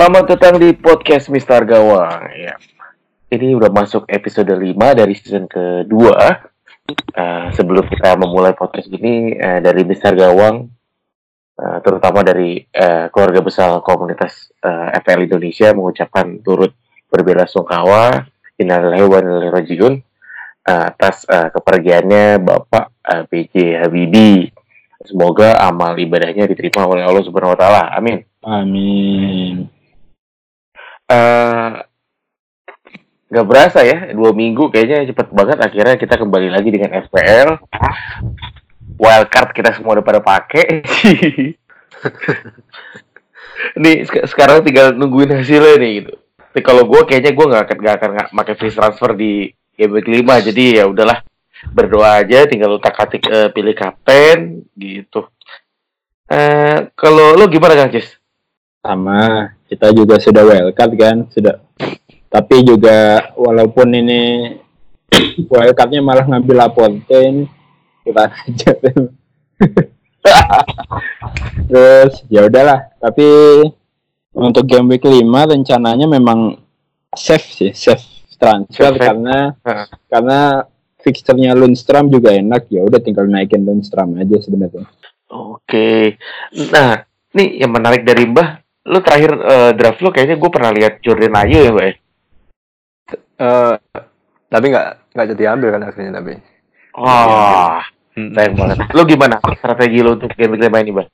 Selamat datang di podcast Mister Gawang. Ya. Ini udah masuk episode 5 dari season kedua. Uh, sebelum kita memulai podcast ini uh, dari Mister Gawang, uh, terutama dari uh, keluarga besar komunitas uh, FL Indonesia mengucapkan turut berbela sungkawa innalillahi wa atas uh, kepergiannya Bapak uh, PJ Habibie. Semoga amal ibadahnya diterima oleh Allah Subhanahu wa taala. Amin. Amin. Uh, gak berasa ya, dua minggu kayaknya cepet banget. Akhirnya kita kembali lagi dengan FPL. Wildcard kita semua udah pada pakai. sek sekarang tinggal nungguin hasilnya nih gitu. Tapi kalau gue kayaknya gue nggak akan nggak akan pakai free transfer di game week 5 jadi ya udahlah berdoa aja tinggal utak atik uh, pilih kapten gitu uh, kalau lo gimana kang sama kita juga sudah wildcard kan sudah tapi juga walaupun ini wildcardnya malah ngambil Lapontaine kita aja terus ya udahlah tapi untuk game week 5 rencananya memang safe sih safe transfer safe. karena uh. karena fixturenya Lundstrom juga enak ya udah tinggal naikin Lundstrom aja sebenarnya. Oke, nah nih yang menarik dari Mbah, lu terakhir uh, draft lu kayaknya gue pernah lihat Jordan Ayu ya Mbak? Uh, tapi nggak nggak jadi ambil kan akhirnya tapi. Wah, oh, sayang banget. Lu gimana strategi lu untuk game game ini Mbak?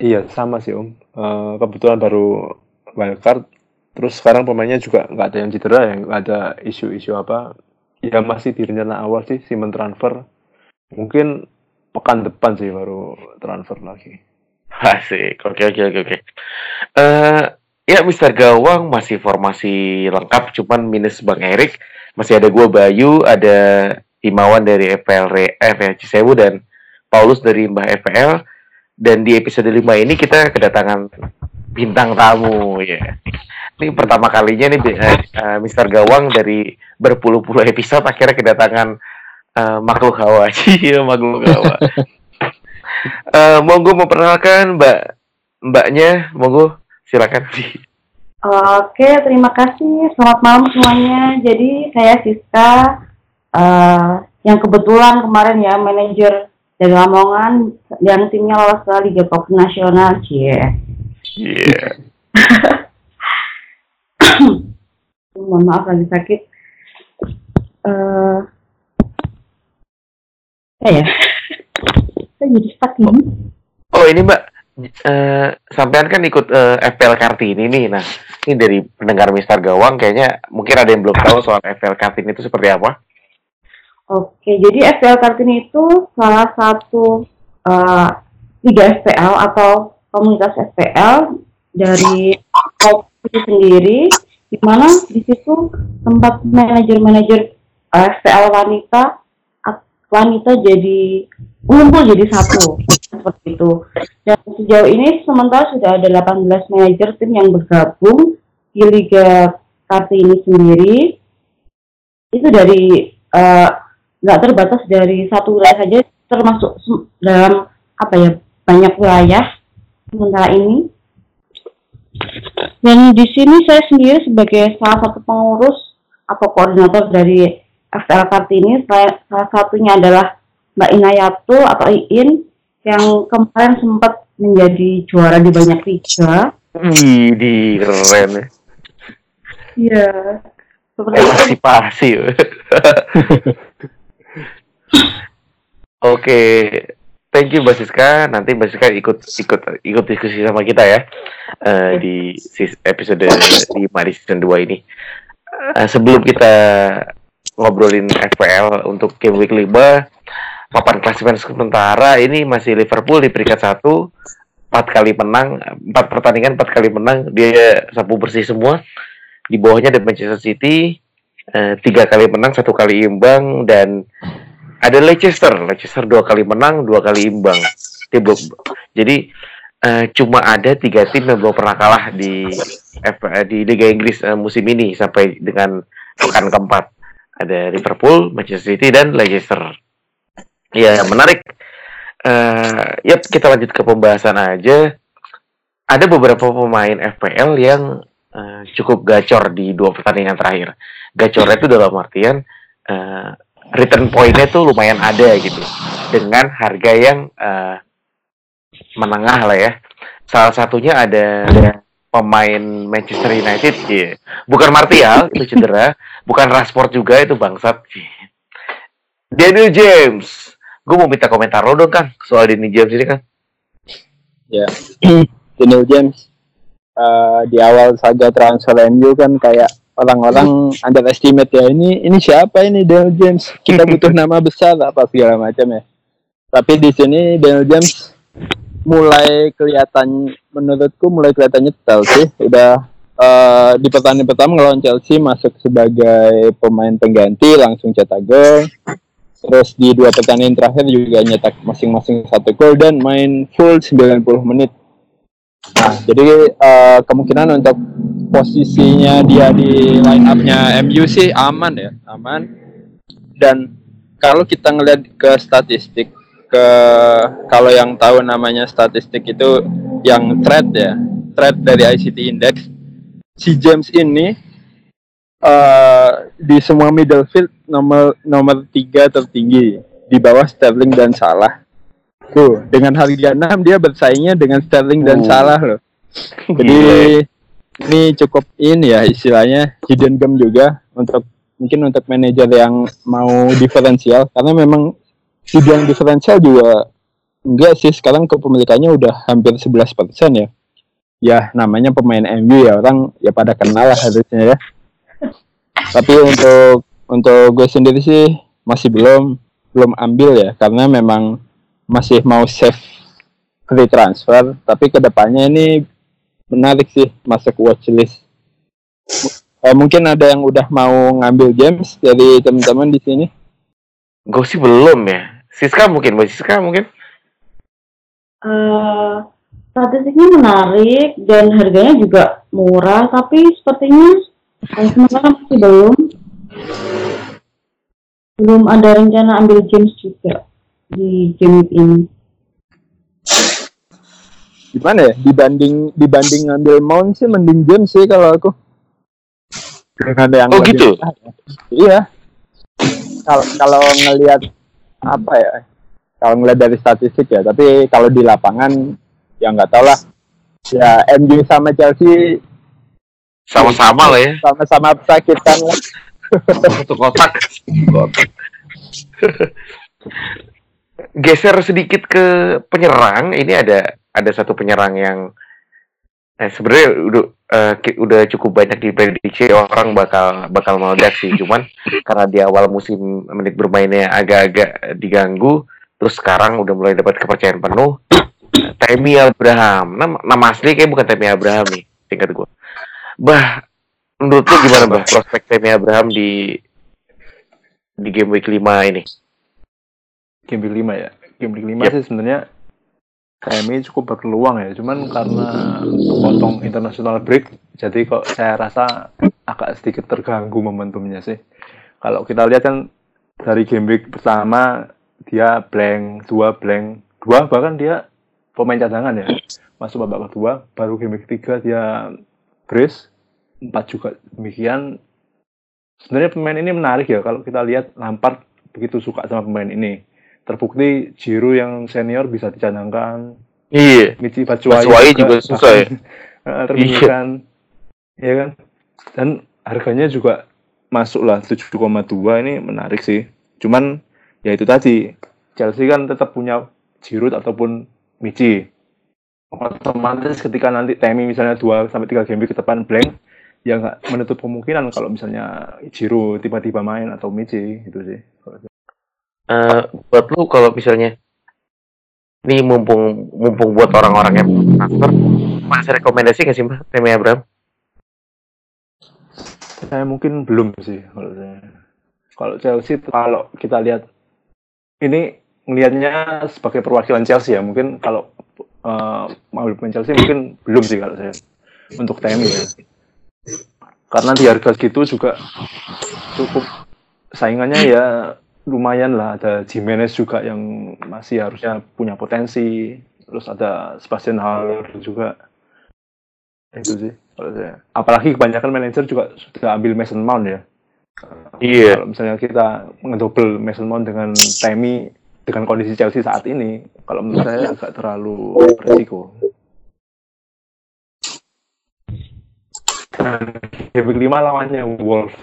Iya sama sih Om. Uh, kebetulan baru wildcard, terus sekarang pemainnya juga nggak ada yang cedera ya, nggak ada isu-isu apa ya masih di rencana awal sih si transfer mungkin pekan depan sih baru transfer lagi asik oke oke oke oke uh, ya Mister Gawang masih formasi lengkap cuman minus Bang Erik masih ada gua Bayu ada Imawan dari FPL FPL Cisewu dan Paulus dari Mbah FPL dan di episode 5 ini kita kedatangan bintang tamu ya. Ini pertama kalinya nih uh, Mister Gawang dari berpuluh-puluh episode akhirnya kedatangan uh, makhluk hawa sih ya makhluk hawa. uh, monggo memperkenalkan Mbak Mbaknya, monggo silakan sih. Oke, terima kasih. Selamat malam semuanya. Jadi saya Siska uh, yang kebetulan kemarin ya manajer dari Lamongan yang timnya lolos ke Liga Nasional, cie. Yeah. Mohon maaf lagi sakit. Uh, ya, saya jadi stuck ini. Oh ini mbak, uh, sampean kan ikut uh, FPL Kartini nih. Nah, ini dari pendengar Mister Gawang kayaknya mungkin ada yang belum tahu soal FPL Kartini itu seperti apa. Oke, jadi FPL Kartini itu salah satu uh, liga FPL atau komunitas FPL dari kopi sendiri di mana di situ tempat manajer-manajer FPL wanita wanita jadi mengumpul jadi satu seperti itu. Dan sejauh ini sementara sudah ada 18 manajer tim yang bergabung di Liga Kartini sendiri. Itu dari nggak uh, terbatas dari satu wilayah saja termasuk dalam apa ya banyak wilayah sementara ini. Dan di sini saya sendiri sebagai salah satu pengurus atau koordinator dari FPL Kartini, salah satunya adalah Mbak Inayatu atau Iin yang kemarin sempat menjadi juara di banyak liga. di keren ya. Iya. Seperti pasti. Oke, thank you Mbak Siska. Nanti Mbak Siska ikut ikut ikut diskusi sama kita ya uh, di episode di Mari season 2 ini. Uh, sebelum kita ngobrolin FPL untuk game week 5, papan klasimen sementara ini masih Liverpool di peringkat satu empat kali menang, empat pertandingan empat kali menang, dia sapu bersih semua. Di bawahnya ada Manchester City, uh, tiga kali menang, satu kali imbang dan ada Leicester, Leicester dua kali menang, dua kali imbang. Jadi uh, cuma ada tiga tim yang belum pernah kalah di uh, di Liga Inggris musim ini sampai dengan pekan keempat. Ada Liverpool, Manchester City dan Leicester. Ya menarik. Uh, yep, kita lanjut ke pembahasan aja. ada beberapa pemain FPL yang uh, cukup gacor di dua pertandingan terakhir. Gacornya itu dalam artian uh, return pointnya tuh lumayan ada gitu dengan harga yang uh, menengah lah ya. Salah satunya ada pemain Manchester United, yeah. bukan Martial itu cedera, bukan Rashford juga itu bangsat. Daniel James, gue mau minta komentar lo dong kan soal Daniel James ini kan. Ya, Daniel James uh, di awal saga transfer MU kan kayak orang-orang underestimate ya ini ini siapa ini Daniel James? Kita butuh nama besar apa segala macam ya. Tapi di sini Daniel James mulai kelihatan menurutku mulai kelihatannya nyetel sih. Udah uh, di pertandingan pertama ngelawan Chelsea masuk sebagai pemain pengganti langsung cetak gol terus di dua pertandingan terakhir juga nyetak masing-masing satu gol dan main full 90 menit. Nah jadi uh, kemungkinan untuk posisinya dia di line up-nya MU sih aman ya aman. Dan kalau kita ngeliat ke statistik ke kalau yang tahu namanya statistik itu yang trade ya trade dari ICT Index si James ini uh, di semua middle field nomor nomor tiga tertinggi. Di bawah Sterling dan Salah. Tuh dengan harga 6 dia bersaingnya dengan Sterling dan uh. Salah loh. Jadi ini cukup ini ya istilahnya hidden gem juga untuk mungkin untuk manajer yang mau diferensial. Karena memang dibilang diferensial juga enggak sih. Sekarang kepemilikannya udah hampir 11% ya. Ya namanya pemain MU ya. Orang ya pada kenal lah harusnya ya tapi untuk untuk gue sendiri sih masih belum belum ambil ya. Karena memang masih mau save free transfer. Tapi ke depannya ini menarik sih masuk watchlist. Eh, mungkin ada yang udah mau ngambil James dari teman-teman di sini? Gue sih belum ya. Siska mungkin, Mbak Siska mungkin? Uh, statistiknya menarik dan harganya juga murah, tapi sepertinya sementara masih belum belum ada rencana ambil James juga di game ini. Gimana ya? Dibanding dibanding ngambil Mount sih mending James sih kalau aku. Dengan yang oh gitu. Iya. Kalau kalau ngelihat apa ya kalau ngeliat dari statistik ya tapi kalau di lapangan ya nggak tau lah ya MU sama Chelsea sama-sama lah ya. Sama-sama sakitan lah. Satu kotak geser sedikit ke penyerang. Ini ada ada satu penyerang yang eh, sebenarnya udah uh, udah cukup banyak diprediksi orang bakal bakal meledak sih. Cuman karena di awal musim menit bermainnya agak-agak diganggu terus sekarang udah mulai dapat kepercayaan penuh. Temi Abraham. Nama, nama asli kayak bukan Temi Abraham nih tingkat gue bah menurut lu gimana bah? prospek Temi Abraham di di game week 5 ini? Game week 5 ya? Game week 5 yep. sih sebenarnya KMI cukup berpeluang ya, cuman karena potong international break, jadi kok saya rasa agak sedikit terganggu momentumnya sih. Kalau kita lihat kan dari game week pertama dia blank, dua blank, dua bahkan dia pemain cadangan ya, masuk babak kedua, baru game week ketiga dia brace, empat juga demikian. Sebenarnya pemain ini menarik ya kalau kita lihat Lampard begitu suka sama pemain ini terbukti Jiru yang senior bisa dicadangkan. Iya. Michi Batshuayi juga, juga susah ya. Terbuktikan. Iya. ya kan? Dan harganya juga masuk lah 7,2 ini menarik sih. Cuman ya itu tadi Chelsea kan tetap punya Giroud ataupun Michi. Otomatis ketika nanti Temi misalnya 2 sampai 3 game ke depan blank, ya nggak menutup kemungkinan kalau misalnya Giroud tiba-tiba main atau Michi gitu sih uh, buat lu kalau misalnya ini mumpung mumpung buat orang-orang yang transfer masih rekomendasi nggak sih mbak Temi Abraham? Saya mungkin belum sih kalau saya. Kalau Chelsea kalau kita lihat ini melihatnya sebagai perwakilan Chelsea ya mungkin kalau uh, mau pemain Chelsea mungkin belum sih kalau saya untuk Temi ya. Karena di harga segitu juga cukup saingannya ya lumayan lah. Ada Jimenez juga yang masih harusnya punya potensi. Terus ada Sebastian Haller juga. Itu sih. Kalau saya apalagi kebanyakan manajer juga sudah ambil Mason Mount ya. Iya. kalau misalnya kita ngedouble Mason Mount dengan Temi dengan kondisi Chelsea saat ini kalau menurut saya agak terlalu berisiko dan game week 5 lawannya Wolves.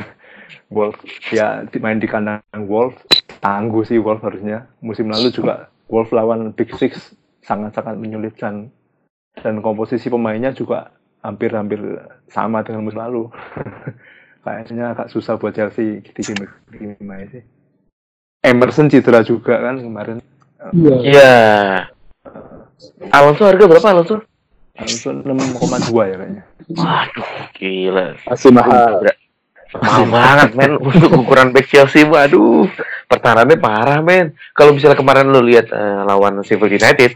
Wolves ya main di kandang Wolves. Tangguh sih Wolves harusnya. Musim lalu juga Wolves lawan Big Six sangat-sangat menyulitkan. Dan komposisi pemainnya juga hampir-hampir sama dengan musim lalu. Kayaknya agak susah buat Chelsea di game 5 sih Emerson cedera juga kan kemarin. Iya. Iya. Alonso harga berapa Alonso? Alonso 6,2 ya kayaknya Waduh, gila. Masih mahal. Mahal banget men untuk ukuran back Chelsea. Waduh, pertahanannya parah men. Kalau misalnya kemarin lu lihat eh, lawan Sheffield United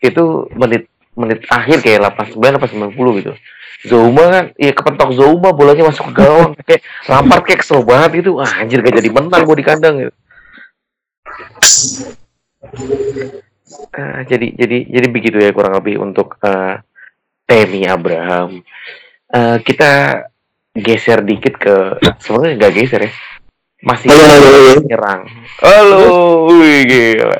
itu menit menit akhir kayak 89 apa 90 gitu. Zouma kan, iya kepentok Zouma bolanya masuk ke gawang kayak Lampard kayak kesel banget itu. Ah, anjir gak jadi menang gua di kandang gitu. Ah, jadi jadi jadi begitu ya kurang lebih untuk eh, Temi Abraham. Eh, kita geser dikit ke sebenarnya nggak geser ya masih Halo, halo, halo. nyerang halo wih gila.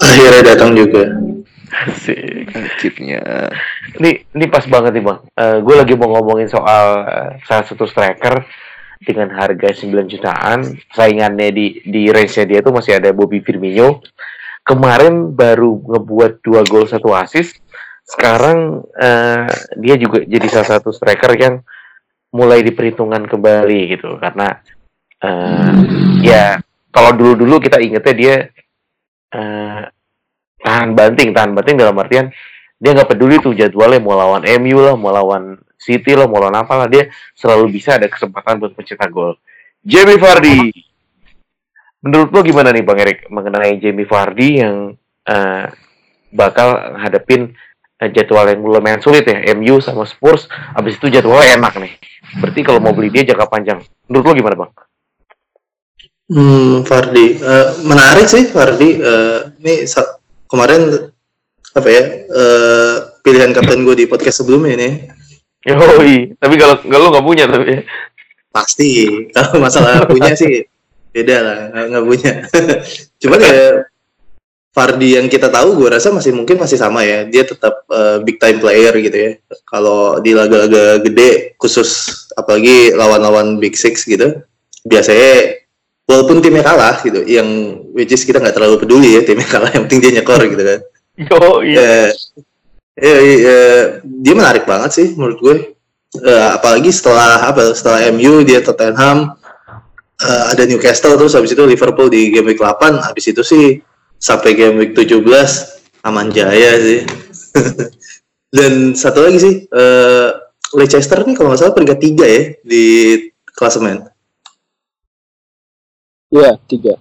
Akhirnya datang juga. Asik. chipnya ini ini pas banget nih bang gue lagi mau ngomongin soal eh, salah satu striker dengan harga 9 jutaan saingannya di di range nya dia tuh masih ada Bobby Firmino kemarin baru ngebuat dua gol satu assist. Sekarang eh, dia juga jadi salah satu striker yang mulai diperhitungkan kembali gitu. Karena eh, ya kalau dulu dulu kita ingetnya dia eh, tahan banting tahan banting dalam artian dia nggak peduli tuh jadwalnya mau lawan MU lah mau lawan City lah mau lawan apa lah dia selalu bisa ada kesempatan buat mencetak gol. Jamie Vardy menurut lo gimana nih Bang Erik mengenai Jamie Vardy yang eh, bakal hadapin eh, jadwal yang lumayan sulit ya MU sama Spurs abis itu jadwalnya enak nih berarti kalau mau beli dia jangka panjang menurut lo gimana Bang? Hmm, Fardi, Eh, menarik sih Fardi. Eh, ini kemarin apa ya eh, pilihan kapten gue di podcast sebelumnya nih. Yoi, tapi kalau kalau lo nggak punya tapi ya. Pasti kalau masalah punya sih beda lah, nggak punya. Cuman ya Fardi yang kita tahu gue rasa masih mungkin masih sama ya. Dia tetap eh, big time player gitu ya. Kalau di laga-laga gede khusus apalagi lawan-lawan big six gitu, biasanya walaupun timnya kalah gitu, yang which is kita nggak terlalu peduli ya timnya kalah, yang penting dia nyekor gitu kan. Yoi. Eh, eh, eh, dia menarik banget sih menurut gue. Eh, apalagi setelah apa? Setelah MU dia Tottenham, eh, ada Newcastle terus habis itu Liverpool di game week 8, habis itu sih sampai game week 17 aman jaya sih. Dan satu lagi sih, eh, Leicester nih kalau nggak salah peringkat tiga ya di klasemen. Iya, tiga.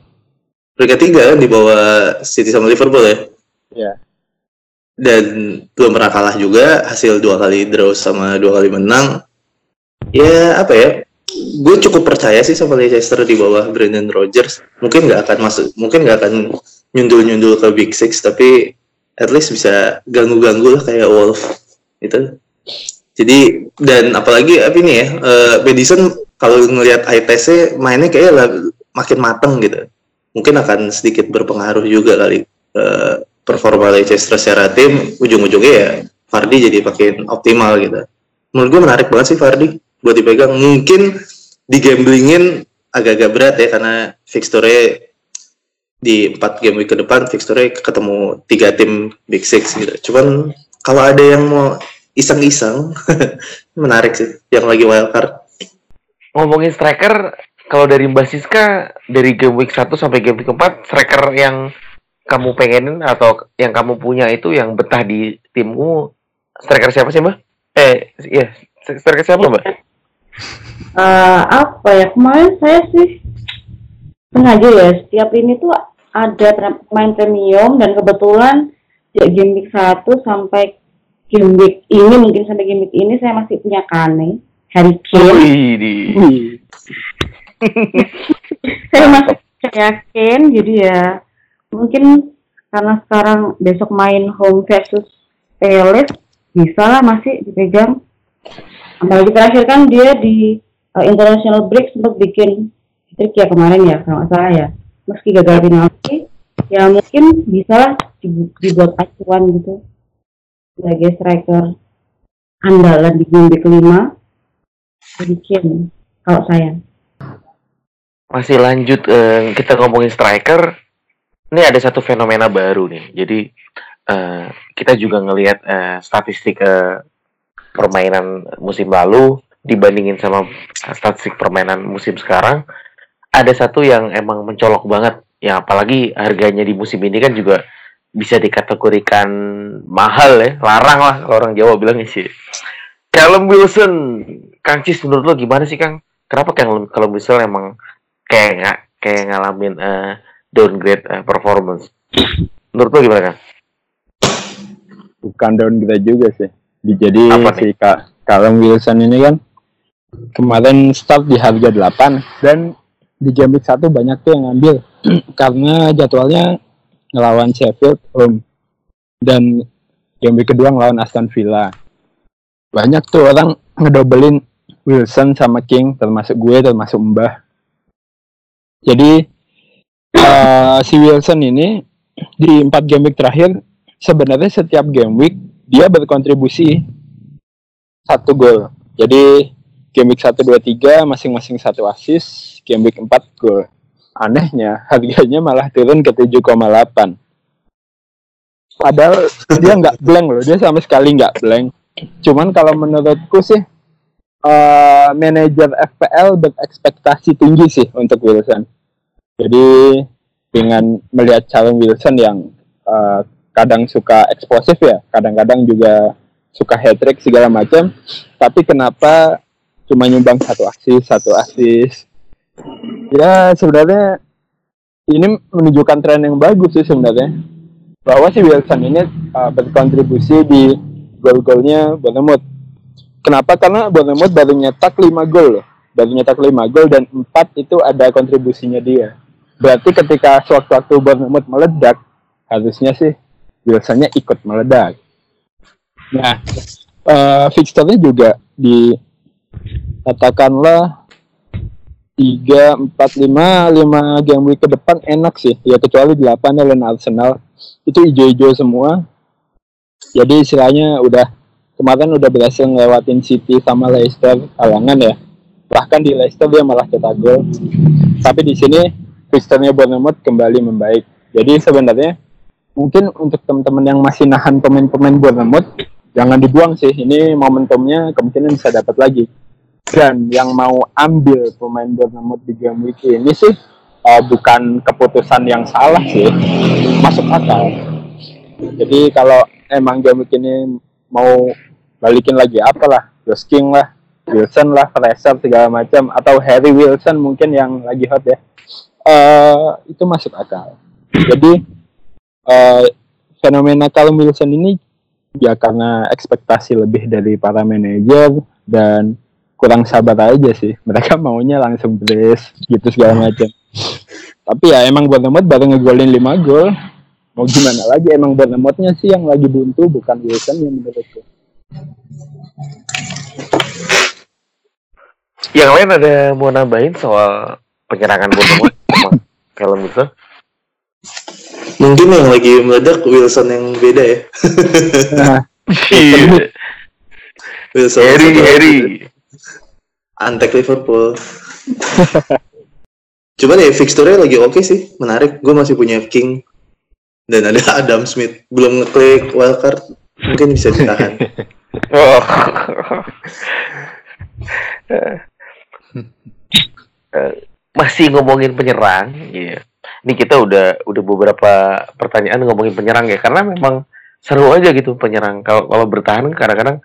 Peringkat tiga kan di bawah City sama Liverpool ya. Iya. dan belum pernah kalah juga hasil dua kali draw sama dua kali menang ya apa ya gue cukup percaya sih sama Leicester di bawah Brendan Rodgers. Mungkin nggak akan masuk mungkin nggak akan nyundul nyundul ke Big Six tapi at least bisa ganggu ganggu lah kayak Wolf itu jadi dan apalagi apa ini ya eh, Madison kalau ngelihat testnya mainnya kayak lah makin mateng gitu. Mungkin akan sedikit berpengaruh juga kali eh, performa Leicester secara tim. Ujung-ujungnya ya Fardi jadi makin optimal gitu. Menurut gue menarik banget sih Fardi buat dipegang. Mungkin di gamblingin agak-agak berat ya karena fixture di empat game week ke depan fixture ketemu tiga tim Big Six gitu. Cuman kalau ada yang mau iseng-iseng menarik sih yang lagi wildcard. ngomongin striker kalau dari Mbak Siska dari game week 1 sampai game week 4 striker yang kamu pengenin atau yang kamu punya itu yang betah di timmu striker siapa sih Mbak? Eh iya striker siapa Mbak? Eh, apa ya kemarin saya sih sengaja ya setiap ini tuh ada pemain premium dan kebetulan di game week 1 sampai game week ini mungkin sampai game week ini saya masih punya Kane, Harry Kane. Saya masih yakin jadi ya mungkin karena sekarang besok main home versus Peles bisa lah masih dipegang apalagi terakhir kan dia di uh, international break sempat bikin trik ya kemarin ya kalau salah ya. Meski gagal penalti ya mungkin bisa dibuat acuan gitu. Sebagai striker andalan di game kelima bikin kalau saya. Masih lanjut eh, kita ngomongin striker. Ini ada satu fenomena baru nih. Jadi eh, kita juga ngelihat eh, statistik eh, permainan musim lalu dibandingin sama statistik permainan musim sekarang ada satu yang emang mencolok banget. Ya apalagi harganya di musim ini kan juga bisa dikategorikan mahal ya larang lah kalau orang Jawa bilangnya sih. Callum Wilson Kang Cis menurut lo gimana sih Kang? Kenapa Callum, Callum Wilson emang kayak nggak kayak ngalamin uh, downgrade uh, performance? Menurut lo gimana Kang? Bukan downgrade juga sih jadi si Kak Callum Wilson ini kan kemarin start di harga 8 dan di game week 1 banyak tuh yang ngambil. Karena jadwalnya ngelawan Sheffield home. Dan game week kedua ngelawan Aston Villa. Banyak tuh orang ngedobelin Wilson sama King termasuk gue termasuk Mbah. Jadi uh, si Wilson ini di empat game week terakhir sebenarnya setiap game week dia berkontribusi satu gol jadi game week 1 2 3 masing-masing satu assist, game week 4 gol. Anehnya harganya malah turun ke 7,8. Padahal dia nggak blank loh, dia sama sekali nggak blank. Cuman kalau menurutku sih uh, manajer FPL berekspektasi tinggi sih untuk Wilson. Jadi dengan melihat calon Wilson yang uh, kadang suka eksplosif ya, kadang-kadang juga suka hat trick segala macam. Tapi kenapa cuma nyumbang satu asis satu asis? Ya sebenarnya ini menunjukkan tren yang bagus sih sebenarnya. Bahwa si Wilson ini uh, berkontribusi di gol-golnya Bournemouth. Kenapa? Karena Bournemouth baru nyetak 5 gol loh. Baru nyetak 5 gol dan 4 itu ada kontribusinya dia. Berarti ketika sewaktu-waktu Bournemouth meledak harusnya sih Wilsonnya ikut meledak. Nah uh, fixturnya juga di katakanlah tiga empat lima lima game week ke depan enak sih. Ya kecuali delapan lawan Arsenal. Itu hijau-hijau semua. Jadi istilahnya udah kemarin udah berhasil ngelewatin City sama Leicester halangan ya. Bahkan di Leicester dia malah cetak gol. Tapi di sini fixturnya Bournemouth kembali membaik. Jadi sebenarnya mungkin untuk teman-teman yang masih nahan pemain-pemain Bournemouth jangan dibuang sih. Ini momentumnya kemungkinan bisa dapat lagi. Dan yang mau ambil pemain Bournemouth di game week ini sih uh, bukan keputusan yang salah sih. Masuk akal. Jadi kalau emang game week ini mau balikin lagi apalah Josh King lah Wilson lah Fraser segala macam atau Harry Wilson mungkin yang lagi hot ya uh, itu masuk akal. Jadi uh, fenomena kalau Wilson ini ya karena ekspektasi lebih dari para manajer dan kurang sabar aja sih. Mereka maunya langsung brace gitu segala macam. Tapi ya emang Bournemouth baru ngegolin 5 gol. Mau gimana lagi? Emang Bournemouthnya sih yang lagi buntu bukan Wilson yang menurutku. Yang lain ada mau nambahin soal penyerangan Bournemouth sama Callum Wilson mungkin yang lagi meledak Wilson yang beda ya nah, Wilson Harry Harry antek Liverpool. Cuman ya fixture lagi oke okay sih, menarik. Gue masih punya King dan ada Adam Smith. Belum ngeklik wildcard, mungkin bisa ditahan. oh. masih ngomongin penyerang, ya. Ini kita udah udah beberapa pertanyaan ngomongin penyerang ya, karena memang seru aja gitu penyerang. Kalau kalau bertahan kadang-kadang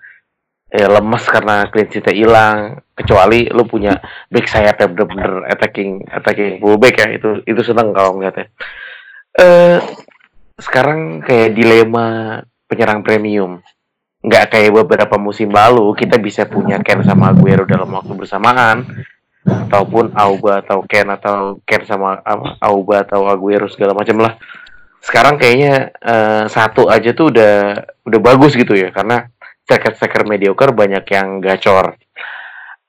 ya lemas karena clean sheet hilang kecuali lu punya back sayap yang bener-bener attacking attacking fullback ya itu itu seneng kalau ngeliatnya. Eh sekarang kayak dilema penyerang premium. Nggak kayak beberapa musim lalu kita bisa punya Ken sama Aguero dalam waktu bersamaan ataupun Auba atau Ken atau Ken sama apa Auba atau Aguero segala macam lah sekarang kayaknya uh, satu aja tuh udah udah bagus gitu ya karena striker-striker mediocre banyak yang gacor.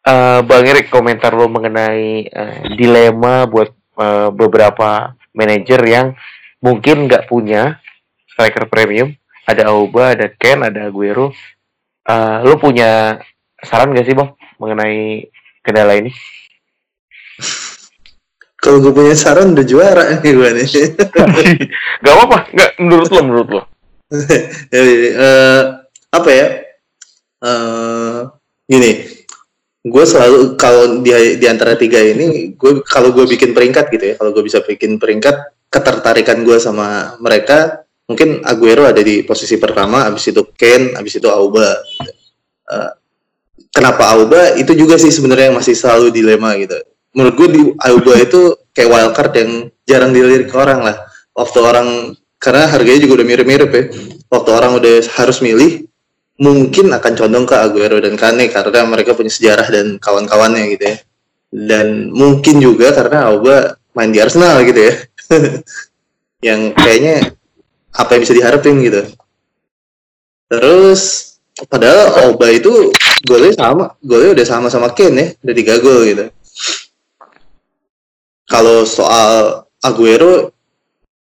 Uh, Bang Erik komentar lo mengenai uh, dilema buat uh, beberapa manajer yang mungkin nggak punya striker premium. Ada Auba, ada Ken, ada Aguero. Uh, lo punya saran gak sih bang mengenai kendala ini? Kalau gue punya saran udah juara nih gue nih. gak apa-apa, gak menurut lo, menurut lo. uh, apa ya? Uh, gini, gue selalu kalau di di antara tiga ini, gue kalau gue bikin peringkat gitu ya, kalau gue bisa bikin peringkat, ketertarikan gue sama mereka, mungkin Aguero ada di posisi pertama, abis itu Ken, abis itu Auba. Uh, kenapa Auba? Itu juga sih sebenarnya yang masih selalu dilema gitu menurut gue di Auba itu kayak wildcard yang jarang dilirik orang lah. Waktu orang karena harganya juga udah mirip-mirip ya. Waktu orang udah harus milih, mungkin akan condong ke Aguero dan Kane karena mereka punya sejarah dan kawan-kawannya gitu ya. Dan mungkin juga karena Auba main di Arsenal gitu ya. yang kayaknya apa yang bisa diharapin gitu. Terus padahal Auba itu golnya sama, golnya udah sama-sama Kane ya, udah tiga gol gitu kalau soal Aguero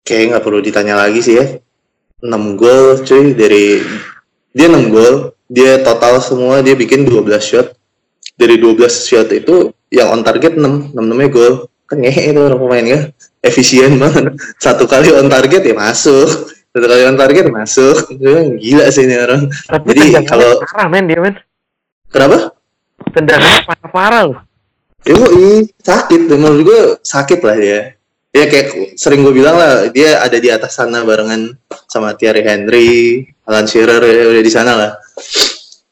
kayak nggak perlu ditanya lagi sih ya. 6 gol cuy dari dia 6 gol dia total semua dia bikin 12 shot. Dari 12 shot itu yang on target 6 6 namanya gol. Kan ngehe itu orang pemainnya efisien banget. Satu kali on target ya masuk. Satu kali on target masuk. Gila sih ini orang. Tapi jadi kalau parah men dia men. Kenapa? Tendangannya parah-parah loh Yoi, sakit. Menurut gue sakit lah dia. Ya kayak sering gue bilang lah, dia ada di atas sana barengan sama Thierry Henry, Alan Shearer ya udah di sana lah.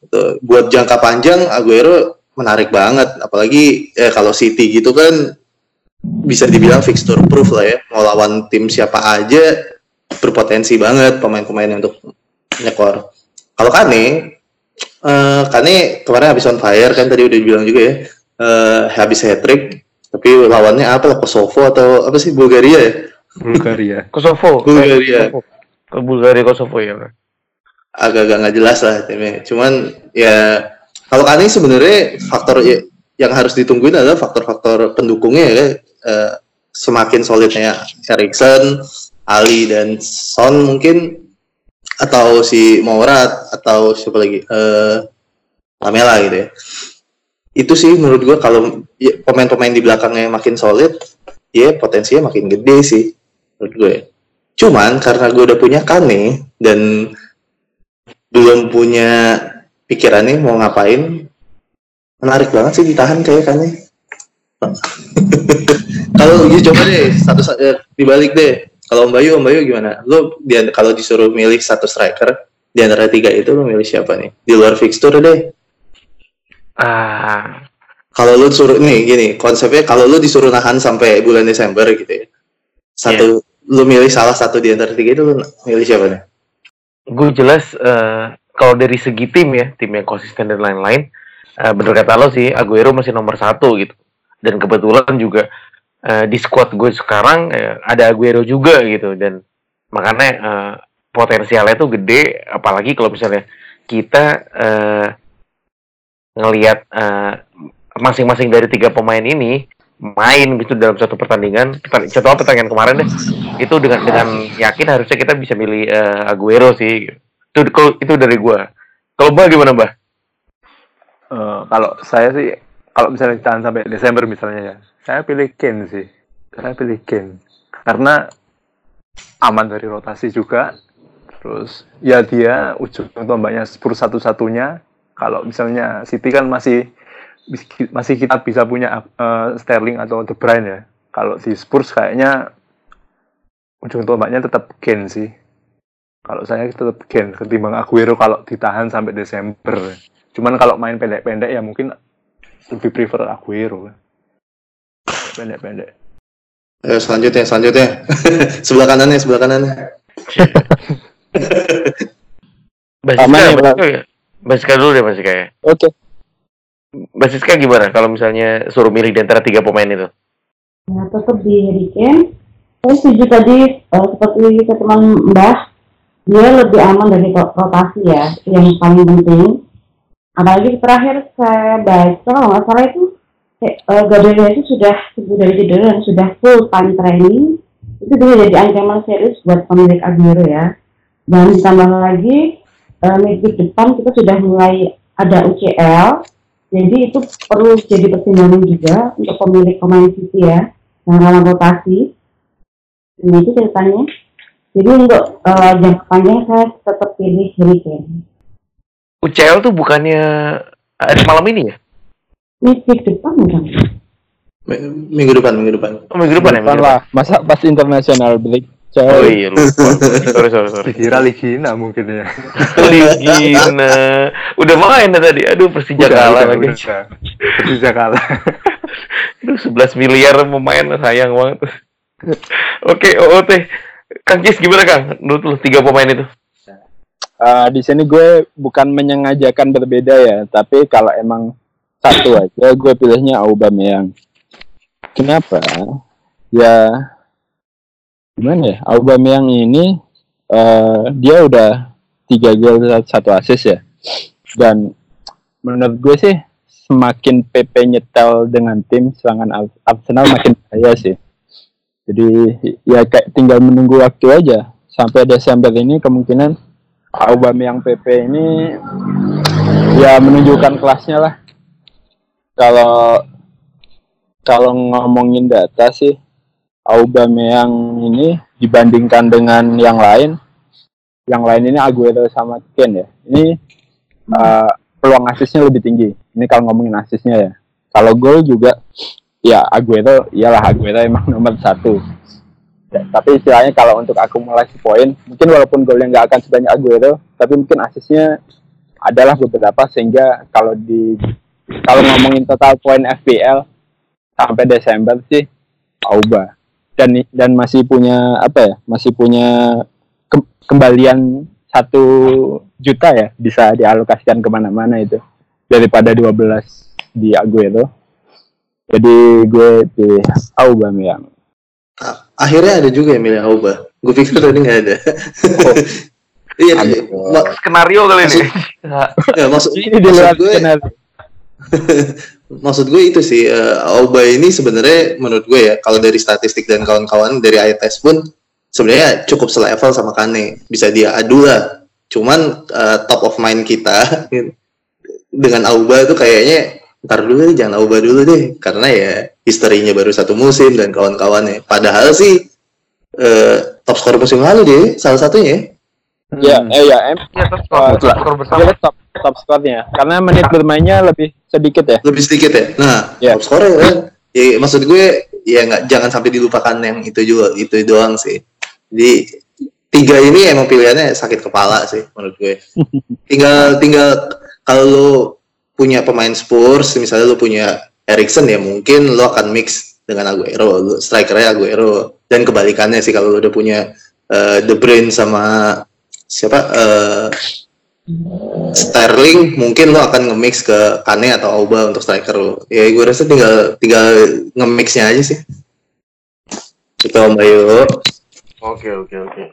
Itu buat jangka panjang Aguero menarik banget, apalagi ya kalau City gitu kan bisa dibilang fixture proof lah ya. Mau lawan tim siapa aja berpotensi banget pemain-pemain untuk nyekor. Kalau Kane, uh, Kane kemarin habis on fire kan tadi udah dibilang juga ya uh, habis hat trick tapi lawannya apa? Lah Kosovo atau apa sih? Bulgaria ya? Bulgaria. Kosovo. Bulgaria. Ke Bulgaria Kosovo ya agak-agak nggak jelas lah timnya cuman ya kalau Kane sebenarnya faktor ya, yang harus ditungguin adalah faktor-faktor pendukungnya ya uh, semakin solidnya Erikson Ali dan Son mungkin atau si Morat atau siapa lagi? Uh, Lamela gitu ya itu sih menurut gue kalau ya, pemain-pemain di belakangnya makin solid ya potensinya makin gede sih menurut gue cuman karena gue udah punya Kane dan belum punya pikirannya mau ngapain menarik banget sih ditahan kayak Kane. Kalau gitu coba deh satu eh, dibalik deh. Kalau Om Bayu Om Bayu gimana? Lo kalau disuruh milih satu striker di antara tiga itu lo milih siapa nih? Di luar fixture deh Ah. Kalau lu suruh nih gini, konsepnya kalau lu disuruh nahan sampai bulan Desember gitu ya. Satu yeah. lu milih salah satu di antara tiga itu lu milih siapa nih? Gue jelas uh, kalau dari segi tim ya, tim yang konsisten dan lain-lain, uh, bener kata lo sih, Aguero masih nomor satu gitu. Dan kebetulan juga uh, di squad gue sekarang uh, ada Aguero juga gitu dan makanya uh, potensialnya tuh gede, apalagi kalau misalnya kita uh, ngelihat uh, masing-masing dari tiga pemain ini main gitu dalam satu pertandingan. Contoh pertandingan kemarin deh? Itu dengan dengan yakin harusnya kita bisa milih uh, Aguero sih. Itu itu dari gua. Kalau mbak gimana mbak? Uh, kalau saya sih kalau misalnya ditahan sampai Desember misalnya ya saya pilih Kane sih. Saya pilih Kane. Karena aman dari rotasi juga. Terus ya dia ujung tombaknya Spurs satu-satunya kalau misalnya City kan masih masih kita bisa punya uh, Sterling atau De Bruyne ya. Kalau di Spurs kayaknya ujung tombaknya tetap Kane sih. Kalau saya tetap Kane ketimbang Aguero kalau ditahan sampai Desember. Cuman kalau main pendek-pendek ya mungkin lebih prefer Aguero. Pendek-pendek. Ayo selanjutnya, selanjutnya. sebelah kanannya, sebelah kanannya. Basisnya, ya? Basiska dulu deh Basiska ya. Oke. Okay. Basiska gimana kalau misalnya suruh milih di antara tiga pemain itu? Nah, tetap di Harry Kane, saya setuju tadi uh, seperti teman Mbah dia lebih aman dari rotasi ya yang paling penting apalagi terakhir saya baca kalau nggak salah itu uh, Gabriel itu sudah sembuh dari cedera dan sudah full time training itu bisa jadi ancaman serius buat pemilik Aguero ya dan ditambah lagi uh, minggu depan kita sudah mulai ada UCL jadi itu perlu jadi pertimbangan juga untuk pemilik pemain City ya yang dalam rotasi. Ini itu ceritanya. Jadi untuk uh, jangka panjang saya tetap pilih Harry Kane. UCL tuh bukannya ada malam ini ya? Minggu depan bukan? Minggu depan minggu depan. Oh, minggu depan ya minggu depan lah. Masa pas internasional break Oh iya lupa. sorry sorry sorry. Dikira Ligina mungkin ya. Ligina. Udah main tadi. Aduh Persija udah, kalah lagi. Persija kalah. Aduh 11 miliar pemain sayang banget. Oke, OOT. Kang Kis gimana Kang? Menurut lu tiga pemain itu? Uh, di sini gue bukan menyengajakan berbeda ya, tapi kalau emang satu aja gue pilihnya Aubameyang. Kenapa? Ya gimana ya? Aubameyang ini uh, dia udah tiga gol satu asis ya. Dan menurut gue sih semakin PP nyetel dengan tim serangan Arsenal makin bahaya sih. Jadi ya kayak tinggal menunggu waktu aja. Sampai Desember ini kemungkinan Aubameyang PP ini ya menunjukkan kelasnya lah. Kalau kalau ngomongin data sih Aubameyang ini dibandingkan dengan yang lain, yang lain ini Aguero sama Ken ya. Ini uh, peluang asisnya lebih tinggi. Ini kalau ngomongin asisnya ya. Kalau gol juga ya Aguero, iyalah Aguero emang nomor satu. Ya, tapi istilahnya kalau untuk akumulasi poin, mungkin walaupun golnya nggak akan sebanyak Aguero, tapi mungkin asisnya adalah beberapa sehingga kalau di kalau ngomongin total poin FPL sampai Desember sih Auba dan dan masih punya apa ya masih punya ke, kembalian satu juta ya bisa dialokasikan ke mana-mana itu. Daripada 12 di Aguero. Jadi gue pilih Aubameyang. Akhirnya ada juga yang milih Auba. Gue pikir tadi nggak ada. Oh. iya skenario kali ini. Ya, maksud ini di luar gue skenario maksud gue itu sih uh, Auba ini sebenarnya menurut gue ya kalau dari statistik dan kawan-kawan dari eye test pun sebenarnya cukup selevel sama Kane. Bisa dia adu lah. Cuman uh, top of mind kita dengan Auba itu kayaknya ntar dulu deh jangan Auba dulu deh. Karena ya historinya baru satu musim dan kawan-kawannya padahal sih uh, top skor musim lalu deh salah satunya ya. Hmm. eh ya em ya, top, top skor bersama. top top skornya karena menit bermainnya lebih sedikit ya? Lebih sedikit ya? Nah yeah. top ya kan? Ya maksud gue ya nggak jangan sampai dilupakan yang itu juga itu doang sih. Jadi tiga ini emang pilihannya sakit kepala sih menurut gue. Tinggal tinggal kalau lo punya pemain Spurs misalnya lo punya Erikson ya mungkin lo akan mix dengan Aguero lo strikernya Aguero. Dan kebalikannya sih kalau lo udah punya uh, De Bruyne sama siapa uh, Sterling mungkin lo akan nge-mix ke Kane atau Auba untuk striker lo. Ya gue rasa tinggal tinggal nge-mixnya aja sih. Itu Om Bayu. Oke oke oke.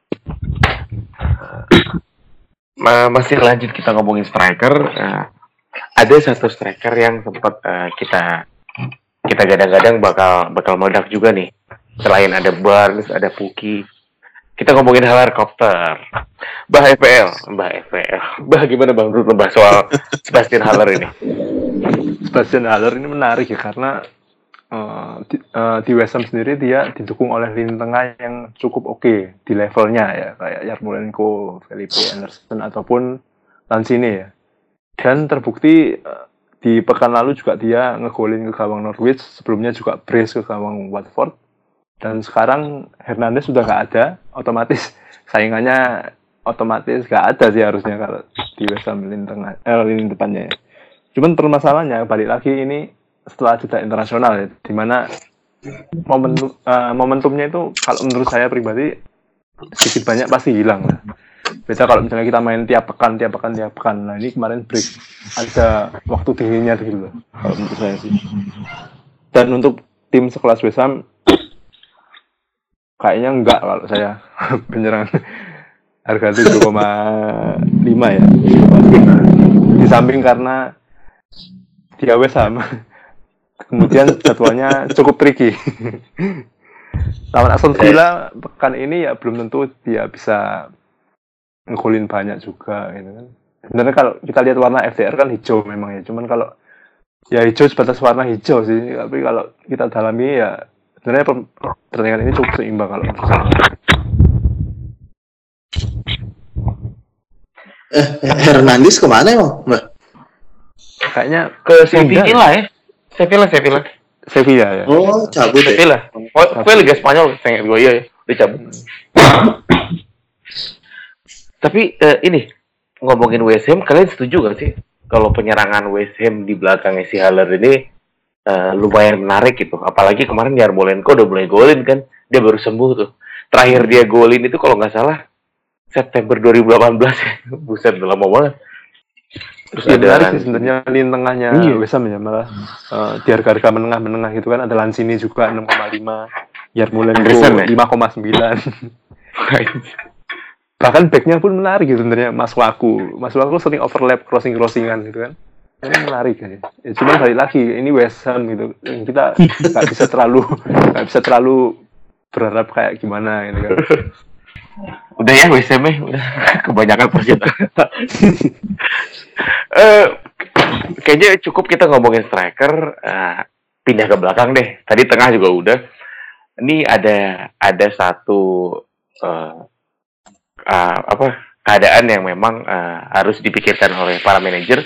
Ma masih lanjut kita ngomongin striker. Uh, ada satu striker yang sempat uh, kita kita gadang-gadang bakal bakal meledak juga nih. Selain ada Barnes, ada Puki, kita ngomongin helikopter. Bah FPL, Bah FPL. Bah gimana Bang menurut Mbah soal Sebastian Haller ini? Sebastian Haller ini menarik ya karena uh, di, uh, di West Ham sendiri dia didukung oleh lini tengah yang cukup oke okay di levelnya ya kayak Yarmolenko, Felipe Anderson ataupun Lanzini ya. Dan terbukti uh, di pekan lalu juga dia ngegolin ke gawang Norwich, sebelumnya juga brace ke gawang Watford dan sekarang Hernandez sudah nggak ada otomatis saingannya otomatis nggak ada sih harusnya kalau di West Ham lini tengah eh, lini depannya ya. cuman permasalahannya balik lagi ini setelah jeda internasional ya di mana momentum uh, momentumnya itu kalau menurut saya pribadi sedikit banyak pasti hilang lah. Beda kalau misalnya kita main tiap pekan, tiap pekan, tiap pekan. Nah ini kemarin break ada waktu dinginnya gitu loh, kalau menurut saya sih. Dan untuk tim sekelas West Ham kayaknya enggak kalau saya. Penyerang. Harga 7,5 ya. Di samping karena dia sama. Kemudian jadwalnya cukup tricky. Lawan Aston Villa pekan ini ya belum tentu dia bisa ngegolin banyak juga gitu kan. Sebenarnya kalau kita lihat warna FDR kan hijau memang ya. Cuman kalau ya hijau sebatas warna hijau sih. Tapi kalau kita dalami ya sebenarnya pertandingan ini cukup seimbang kalau menurut saya Eh, Hernandez ke mana emang, Mbak? Kayaknya ke Sevilla ya. Sevilla, Sevilla. Sevilla ya. Oh, cabut ya? Sevilla. Oh, gue Liga Spanyol, saya gue iya ya, dicabut. Tapi eh, ini ngomongin West Ham, kalian setuju gak sih kalau penyerangan West Ham di belakangnya si Haller ini eh, lumayan menarik gitu. Apalagi kemarin Yarmolenko udah mulai golin kan, dia baru sembuh tuh. Terakhir dia golin itu kalau nggak salah September 2018 ya. Buset, udah lama banget. Terus ya, menarik sih sebenarnya lini tengahnya iya. West Ham ya malah uh, di harga-harga menengah-menengah gitu kan ada Lanzini juga 6,5 Yarmolenko ya? 5,9 bahkan backnya pun menarik gitu sebenarnya Mas Waku Mas Waku sering overlap crossing crossingan gitu kan ini menarik ya. ya cuman balik lagi ini West Ham gitu. Kita nggak bisa terlalu nggak bisa terlalu berharap kayak gimana gitu kan. Udah ya WCM udah. Kebanyakan percinta uh, kayaknya cukup kita ngomongin striker. Uh, pindah ke belakang deh. Tadi tengah juga udah. Ini ada ada satu uh, uh, apa keadaan yang memang uh, harus dipikirkan oleh para manajer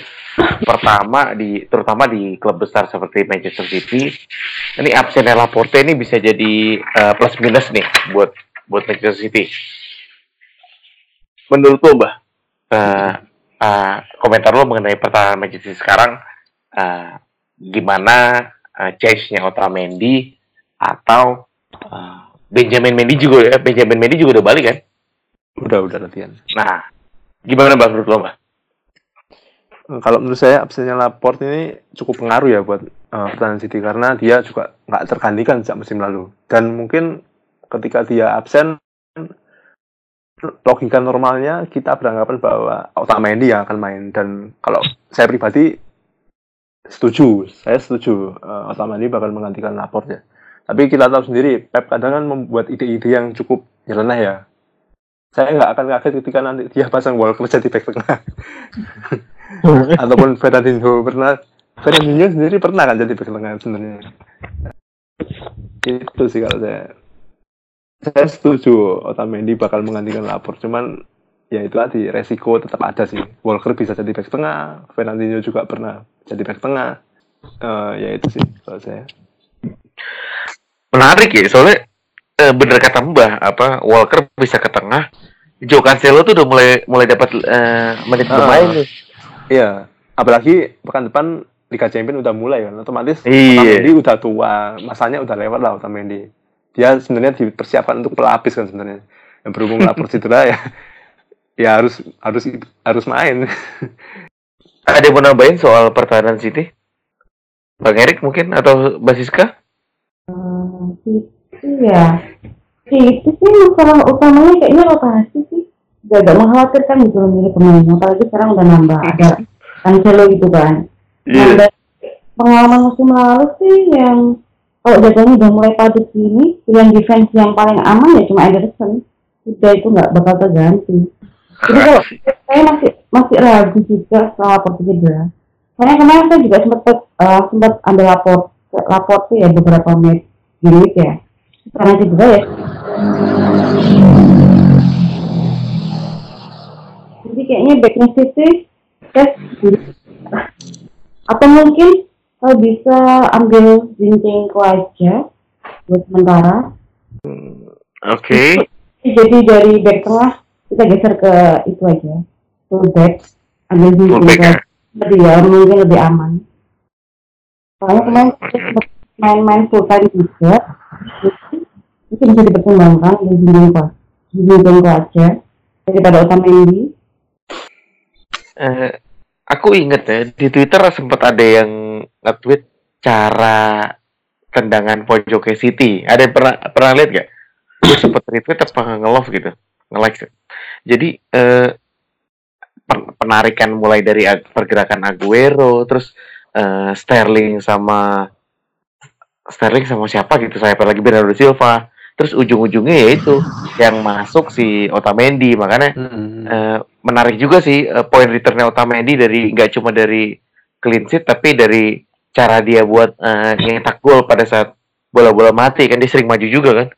pertama di terutama di klub besar seperti Manchester City ini absennya Laporte ini bisa jadi uh, plus minus nih buat buat Manchester City. Menurut lo mbah? Uh, uh, komentar lo mengenai pertahanan Manchester City sekarang uh, gimana uh, chase-nya Otamendi atau uh, Benjamin Mendy juga ya Benjamin Mendy juga udah balik kan? Udah udah latihan. Nah gimana mbak menurut lo mbak kalau menurut saya absennya Laporte ini cukup pengaruh ya buat uh, pertahanan City karena dia juga nggak tergantikan sejak musim lalu dan mungkin ketika dia absen logika normalnya kita beranggapan bahwa Otamendi yang akan main dan kalau saya pribadi setuju, saya setuju uh, Otamendi bakal menggantikan Laporte ya. Tapi kita tahu sendiri Pep kadang kan membuat ide-ide yang cukup nyeleneh ya. Saya nggak akan kaget ketika nanti dia pasang Walker jadi back tengah. Ataupun Fernandinho pernah Fernandinho sendiri pernah kan jadi back tengah sebenarnya. Itu sih kalau saya. Saya setuju Otamendi bakal menggantikan lapor. Cuman ya itu tadi resiko tetap ada sih. Walker bisa jadi back tengah Fernandinho juga pernah jadi back tengah. Uh, ya itu sih kalau saya. Menarik ya soalnya uh, bener kata Mbah apa Walker bisa ke tengah. Joe Cancelo tuh udah mulai mulai dapat uh, menit bermain uh, nih iya apalagi pekan depan Liga Champions udah mulai kan otomatis iya. Otamendi udah tua masanya udah lewat lah Otamendi. Dia sebenarnya dipersiapkan untuk pelapis kan sebenarnya. Yang berhubung lapor cedera ya ya harus harus harus main. Ada yang mau nambahin soal pertahanan City? Bang Erik mungkin atau Basiska hmm, itu ya. Itu sih masalah utamanya kayaknya rotasi sih gak, gak mengkhawatirkan gitu memilih pemain apalagi sekarang udah nambah ada Cancelo gitu kan. Yeah. nah, pengalaman musim lalu sih yang kalau jadwalnya udah mulai padat gini pilihan defense yang paling aman ya cuma Ederson. Udah itu nggak bakal terganti. Jadi kalau saya masih masih ragu juga setelah lapor cedera karena kemarin saya juga sempat uh, sempat ambil lapor lapor tuh ya beberapa menit di ya. Karena cedera ya jadi kayaknya backnya City tes atau mungkin kalau bisa ambil jinjingku aja buat sementara. Hmm, Oke. Okay. Jadi dari back tengah kita geser ke itu aja, full back, ambil jinjingku aja. Lebih ya, mungkin lebih aman. Soalnya kemarin main-main full time juga, itu bisa dipertimbangkan di jinjingku, jinjingku aja daripada Otamendi. Uh, aku inget ya di Twitter sempat ada yang nge-tweet cara tendangan pojok City. Ada yang pernah pernah lihat gak? gue sempet retweet apa nge-love gitu? Nge-like jadi eh, penarikan mulai dari pergerakan Aguero terus uh, Sterling sama Sterling sama siapa gitu? Saya lagi? Bernardo Silva terus ujung-ujungnya ya itu yang masuk si Otamendi makanya hmm. uh, menarik juga sih uh, poin returnnya Otamendi dari nggak cuma dari clean sheet tapi dari cara dia buat uh, nyetak gol pada saat bola-bola mati kan dia sering maju juga kan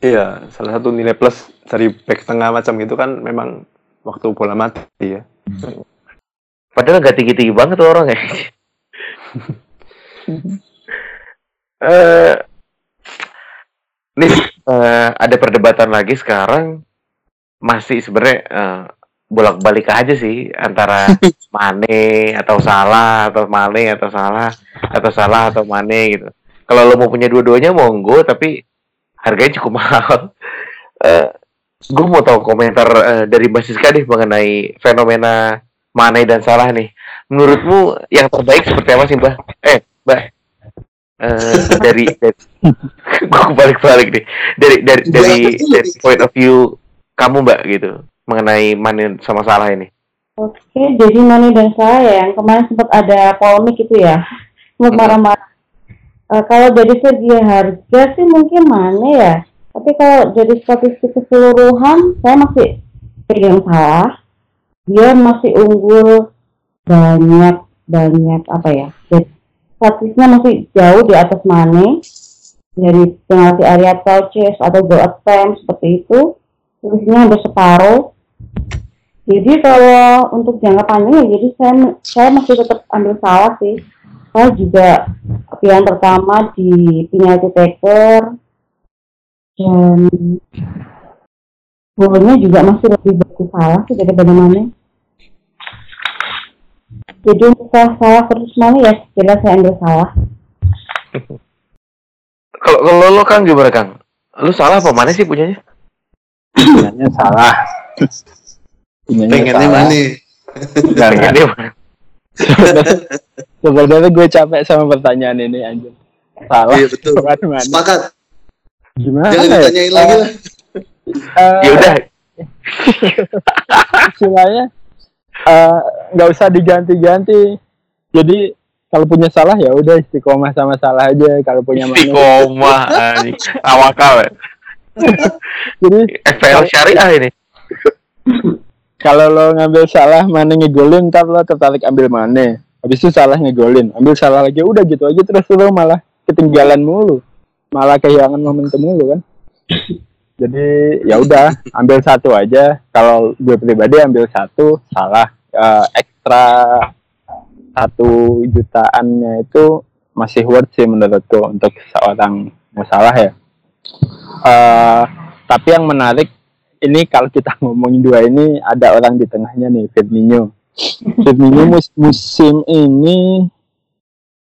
iya salah satu nilai plus dari back tengah macam itu kan memang waktu bola mati ya. Padahal nggak tinggi-tinggi banget tuh orang ya. uh, nih uh, ada perdebatan lagi sekarang masih sebenarnya uh, bolak-balik aja sih antara Mane atau salah atau Mane atau salah atau salah atau Mane gitu. Kalau lo mau punya dua-duanya monggo tapi harganya cukup mahal. Uh, gue mau tahu komentar uh, dari Mbak Siska mengenai fenomena Mane dan Salah nih. Menurutmu yang terbaik seperti apa sih Mbak? Eh, Mbak. Uh, dari, dari gue balik-balik nih dari dari dari dari point of view kamu Mbak gitu mengenai Mane sama Salah ini. Oke, jadi Mane dan Salah ya yang kemarin sempat ada polemik itu ya, sempat marah-marah. Uh, kalau dari segi harga sih mungkin Mane ya, tapi kalau jadi statistik keseluruhan, saya masih pegang salah. Dia masih unggul banyak banyak apa ya? Jadi, statistiknya masih jauh di atas Mane dari penalti area touches atau goal attempt seperti itu. Selisihnya hampir separuh. Jadi kalau untuk jangka panjang ya, jadi saya saya masih tetap ambil salah sih. Saya juga pilihan pertama di penalti taker dan golnya juga masih lebih bagus salah sih daripada mana jadi untuk salah terus mana ya? Jelas saya ambil salah. Kalau kalau lo kan gimana kang? Lu salah apa? Mana sih punyanya? Punyanya salah. Punyanya pengennya mana? Pengennya mana? Sebenarnya gue capek sama pertanyaan ini anjir salah. Iya betul. Sepakat. Gimana Jangan ya? ditanyain lagi lah. Uh, ya udah. Istilahnya nggak uh, usah diganti-ganti. Jadi kalau punya salah ya udah istiqomah sama salah aja. Kalau punya istiqomah awakal. Ya. Jadi FPL syariah ini. kalau lo ngambil salah mana ngegolin ntar lo tertarik ambil mana habis itu salah ngegolin ambil salah lagi udah gitu aja terus lo malah ketinggalan mulu malah kehilangan momentum lu kan jadi ya udah ambil satu aja. Kalau gue pribadi ambil satu salah. Uh, ekstra satu jutaannya itu masih worth sih menurutku untuk seorang masalah ya. Uh, tapi yang menarik ini kalau kita ngomongin dua ini ada orang di tengahnya nih Firmino. Firmino mus musim ini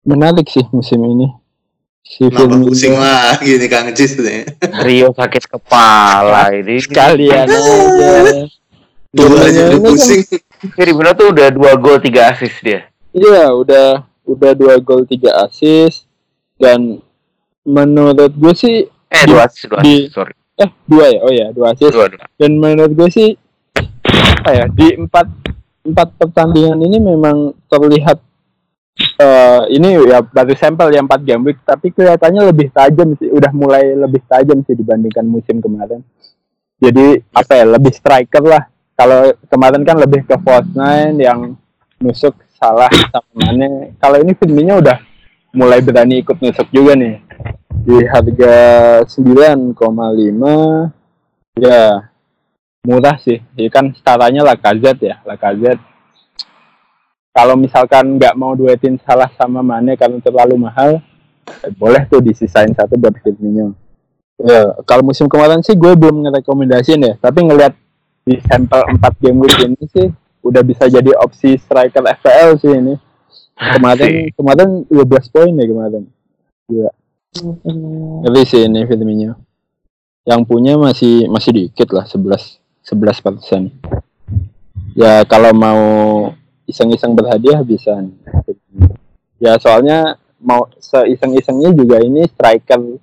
menarik sih musim ini Kenapa pusing lagi nih Kang Cis nih? Rio sakit kepala ini. Sekalian aja. Dua aja udah pusing. Firmino tuh udah dua gol tiga asis dia. Iya, udah udah dua gol tiga asis dan menurut gue sih eh dua asis dua asis sorry eh dua ya oh ya dua asis dua, dua. dan menurut gue sih apa ya di empat empat pertandingan ini memang terlihat uh, ini ya baru sampel yang 4 game week tapi kelihatannya lebih tajam sih udah mulai lebih tajam sih dibandingkan musim kemarin. Jadi apa ya lebih striker lah. Kalau kemarin kan lebih ke false nine yang nusuk salah sama kalau ini filmnya udah mulai berani ikut nusuk juga nih. Di harga 9,5 ya murah sih. Ya kan staranya lah kazet ya lah kazet kalau misalkan nggak mau duetin salah sama Mane karena terlalu mahal eh, boleh tuh disisain satu buat Firmino ya kalau musim kemarin sih gue belum ngerekomendasiin ya. Tapi ngelihat di sampel 4 game week ini sih udah bisa jadi opsi striker FPL sih ini. Kemarin kemarin 12 poin ya kemarin. Iya. Tapi sih ini Firmino yang punya masih masih dikit lah 11 11 persen. Ya kalau mau iseng-iseng berhadiah bisa ya soalnya mau seiseng-isengnya juga ini striker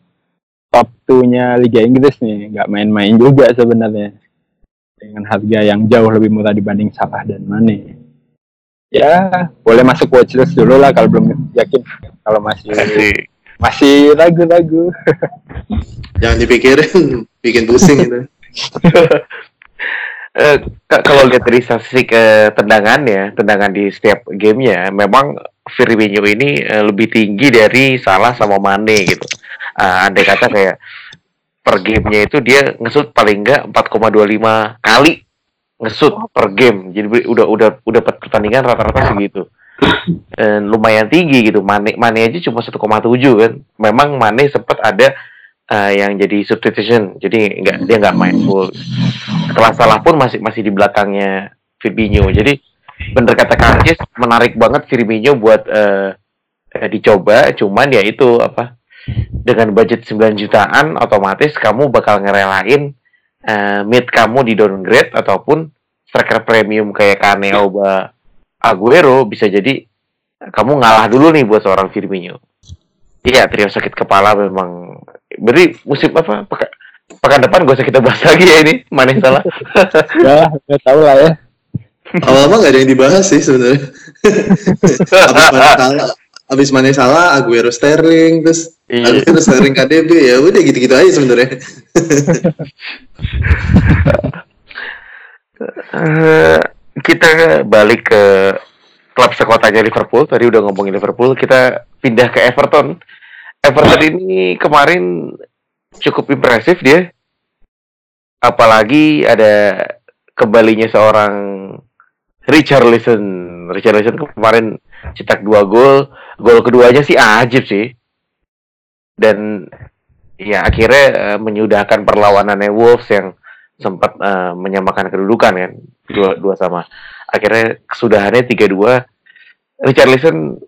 top 2-nya Liga Inggris nih, nggak main-main juga sebenarnya. Dengan harga yang jauh lebih murah dibanding Salah dan Mane. Ya, boleh masuk watchlist dulu lah kalau belum yakin. Kalau masih masih ragu-ragu. Jangan dipikirin, bikin pusing itu. Eh, kalau lihat dari statistik eh, tendangannya, tendangan di setiap gamenya, memang Firmino ini eh, lebih tinggi dari Salah sama Mane gitu. Ah, andai kata kayak per gamenya itu dia ngesut paling enggak 4,25 kali ngesut per game. Jadi udah udah udah per pertandingan rata-rata segitu. Dan lumayan tinggi gitu. Mane Mane aja cuma 1,7 kan. Memang Mane sempat ada eh, yang jadi substitution. Jadi enggak dia nggak main full setelah salah pun masih masih di belakangnya Firmino. Jadi bener kata Kang Cis, menarik banget Firmino buat eh, dicoba. Cuman ya itu apa dengan budget 9 jutaan otomatis kamu bakal ngerelain eh, mid kamu di downgrade ataupun striker premium kayak Kane Oba Aguero bisa jadi kamu ngalah dulu nih buat seorang Firmino. Iya, trio sakit kepala memang. Berarti musim apa? Peka- pekan depan gak usah kita bahas lagi ya ini mana yang salah ya, udah tahu lah ya. Awal-awal nggak ada yang dibahas sih sebenarnya. abis mana salah, abis mana salah, Aguero Sterling, terus Iya. Aguero Sterling KDB ya udah gitu-gitu aja sebenarnya. Eh, kita balik ke klub sekotanya Liverpool tadi udah ngomongin Liverpool kita pindah ke Everton Everton ini kemarin cukup impresif dia. Apalagi ada kembalinya seorang Richarlison. Richarlison kemarin cetak dua gol. Gol keduanya sih ajib sih. Dan ya akhirnya eh, menyudahkan perlawanannya Wolves yang sempat eh, menyamakan kedudukan kan. Dua dua sama. Akhirnya kesudahannya tiga dua. Richarlison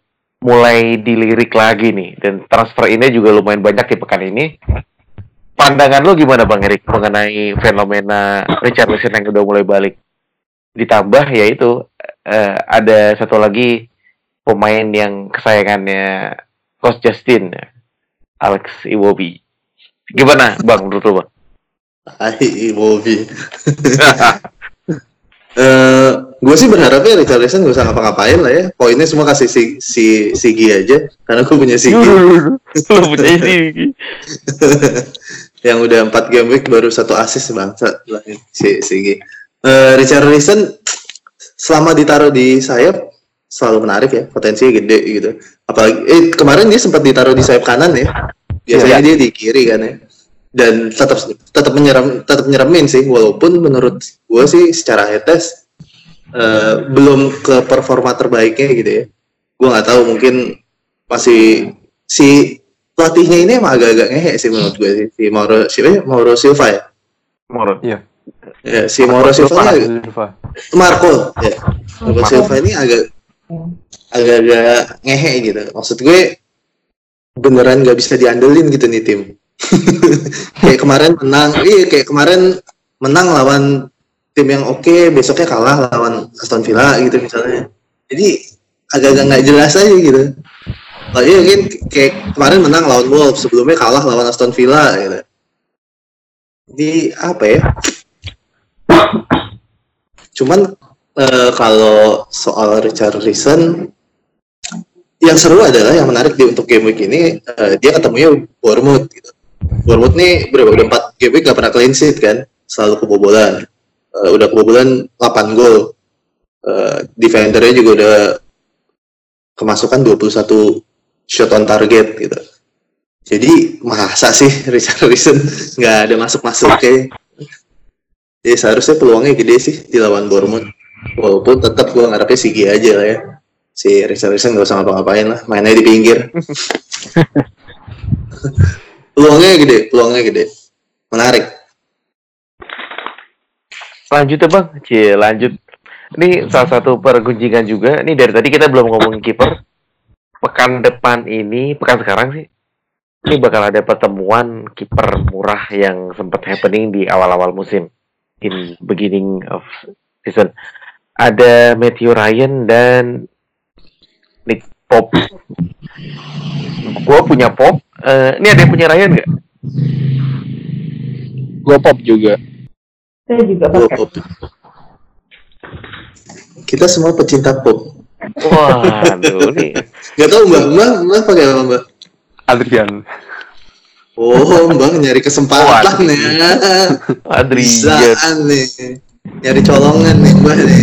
mulai dilirik lagi nih. Dan transfer ini juga lumayan banyak di pekan ini. Pandangan lu gimana bang Erik mengenai fenomena Richarlison yang udah mulai balik? Ditambah yaitu eh, ada satu lagi pemain yang kesayangannya Coach Justin Alex Iwobi. Gimana bang menurut lu bang? Hai, Bobby. Gue sih berharapnya Richarlison gak usah ngapa-ngapain lah ya. Poinnya semua kasih si, si Sigi aja, karena gue punya Sigi. lu punya ini yang udah 4 game week baru satu assist bangsa lah si Sigi. Eh, Richarlison selama ditaruh di sayap selalu menarik ya, potensinya gede gitu. Apalagi eh kemarin dia sempat ditaruh di sayap kanan ya. Biasanya dia di kiri kan ya. Dan tetap tetap menyeram tetap nyeremin sih walaupun menurut gue sih secara head test eh, belum ke performa terbaiknya gitu ya. Gue nggak tahu mungkin masih si pelatihnya ini emang agak-agak ngehe sih menurut gue sih si Mauro siapa ya? Mauro Silva ya Menurut Iya. ya si Mauro Silva Silva. Marco ya Marco. Silva ini agak agak-agak ngehe gitu maksud gue beneran nggak bisa diandelin gitu nih tim kayak kemarin menang iya kayak kemarin menang lawan tim yang oke besoknya kalah lawan Aston Villa gitu misalnya. Jadi agak-agak nggak jelas aja gitu. Oh, iya kan kayak kemarin menang lawan Wolves sebelumnya kalah lawan Aston Villa gitu. Jadi apa ya? Cuman eh, kalau soal Richarlison yang seru adalah yang menarik di untuk game week ini eh, dia ketemunya Bournemouth gitu. Bournemouth nih berapa udah 4 game week gak pernah clean sheet kan selalu kebobolan Eh, udah kebobolan 8 gol. Eh, defendernya juga udah kemasukan 21 shot on target gitu. Jadi masa sih Richarlison nggak ada masuk-masuk kayak ya seharusnya peluangnya gede sih di lawan Bournemouth. Walaupun tetap gue ngarepnya Sigi aja lah ya. Si Richarlison gak usah ngapa-ngapain lah mainnya di pinggir. Peluangnya gede peluangnya gede. Menarik lanjut ya bang. Cie lanjut. Ini salah satu pergunjingan juga. Ini dari tadi kita belum ngomongin kiper. Pekan depan ini pekan sekarang sih ini bakal ada pertemuan kiper murah yang sempat happening di awal-awal musim. In beginning of season. Ada Matthew Ryan dan Nick Pope. Gua punya Pope. Eh, ini ada yang punya Ryan nggak? Gue pop juga. Saya juga pakai. pop. Kita semua pecinta pop. Waduh, nih. Gak tau mbak, mbak, mbak pakai apa mbak? Adrian. Oh, mbak nyari kesempatan Waduh. nih. Adrian. Bisaan nih. Nyari colongan nih mbak nih.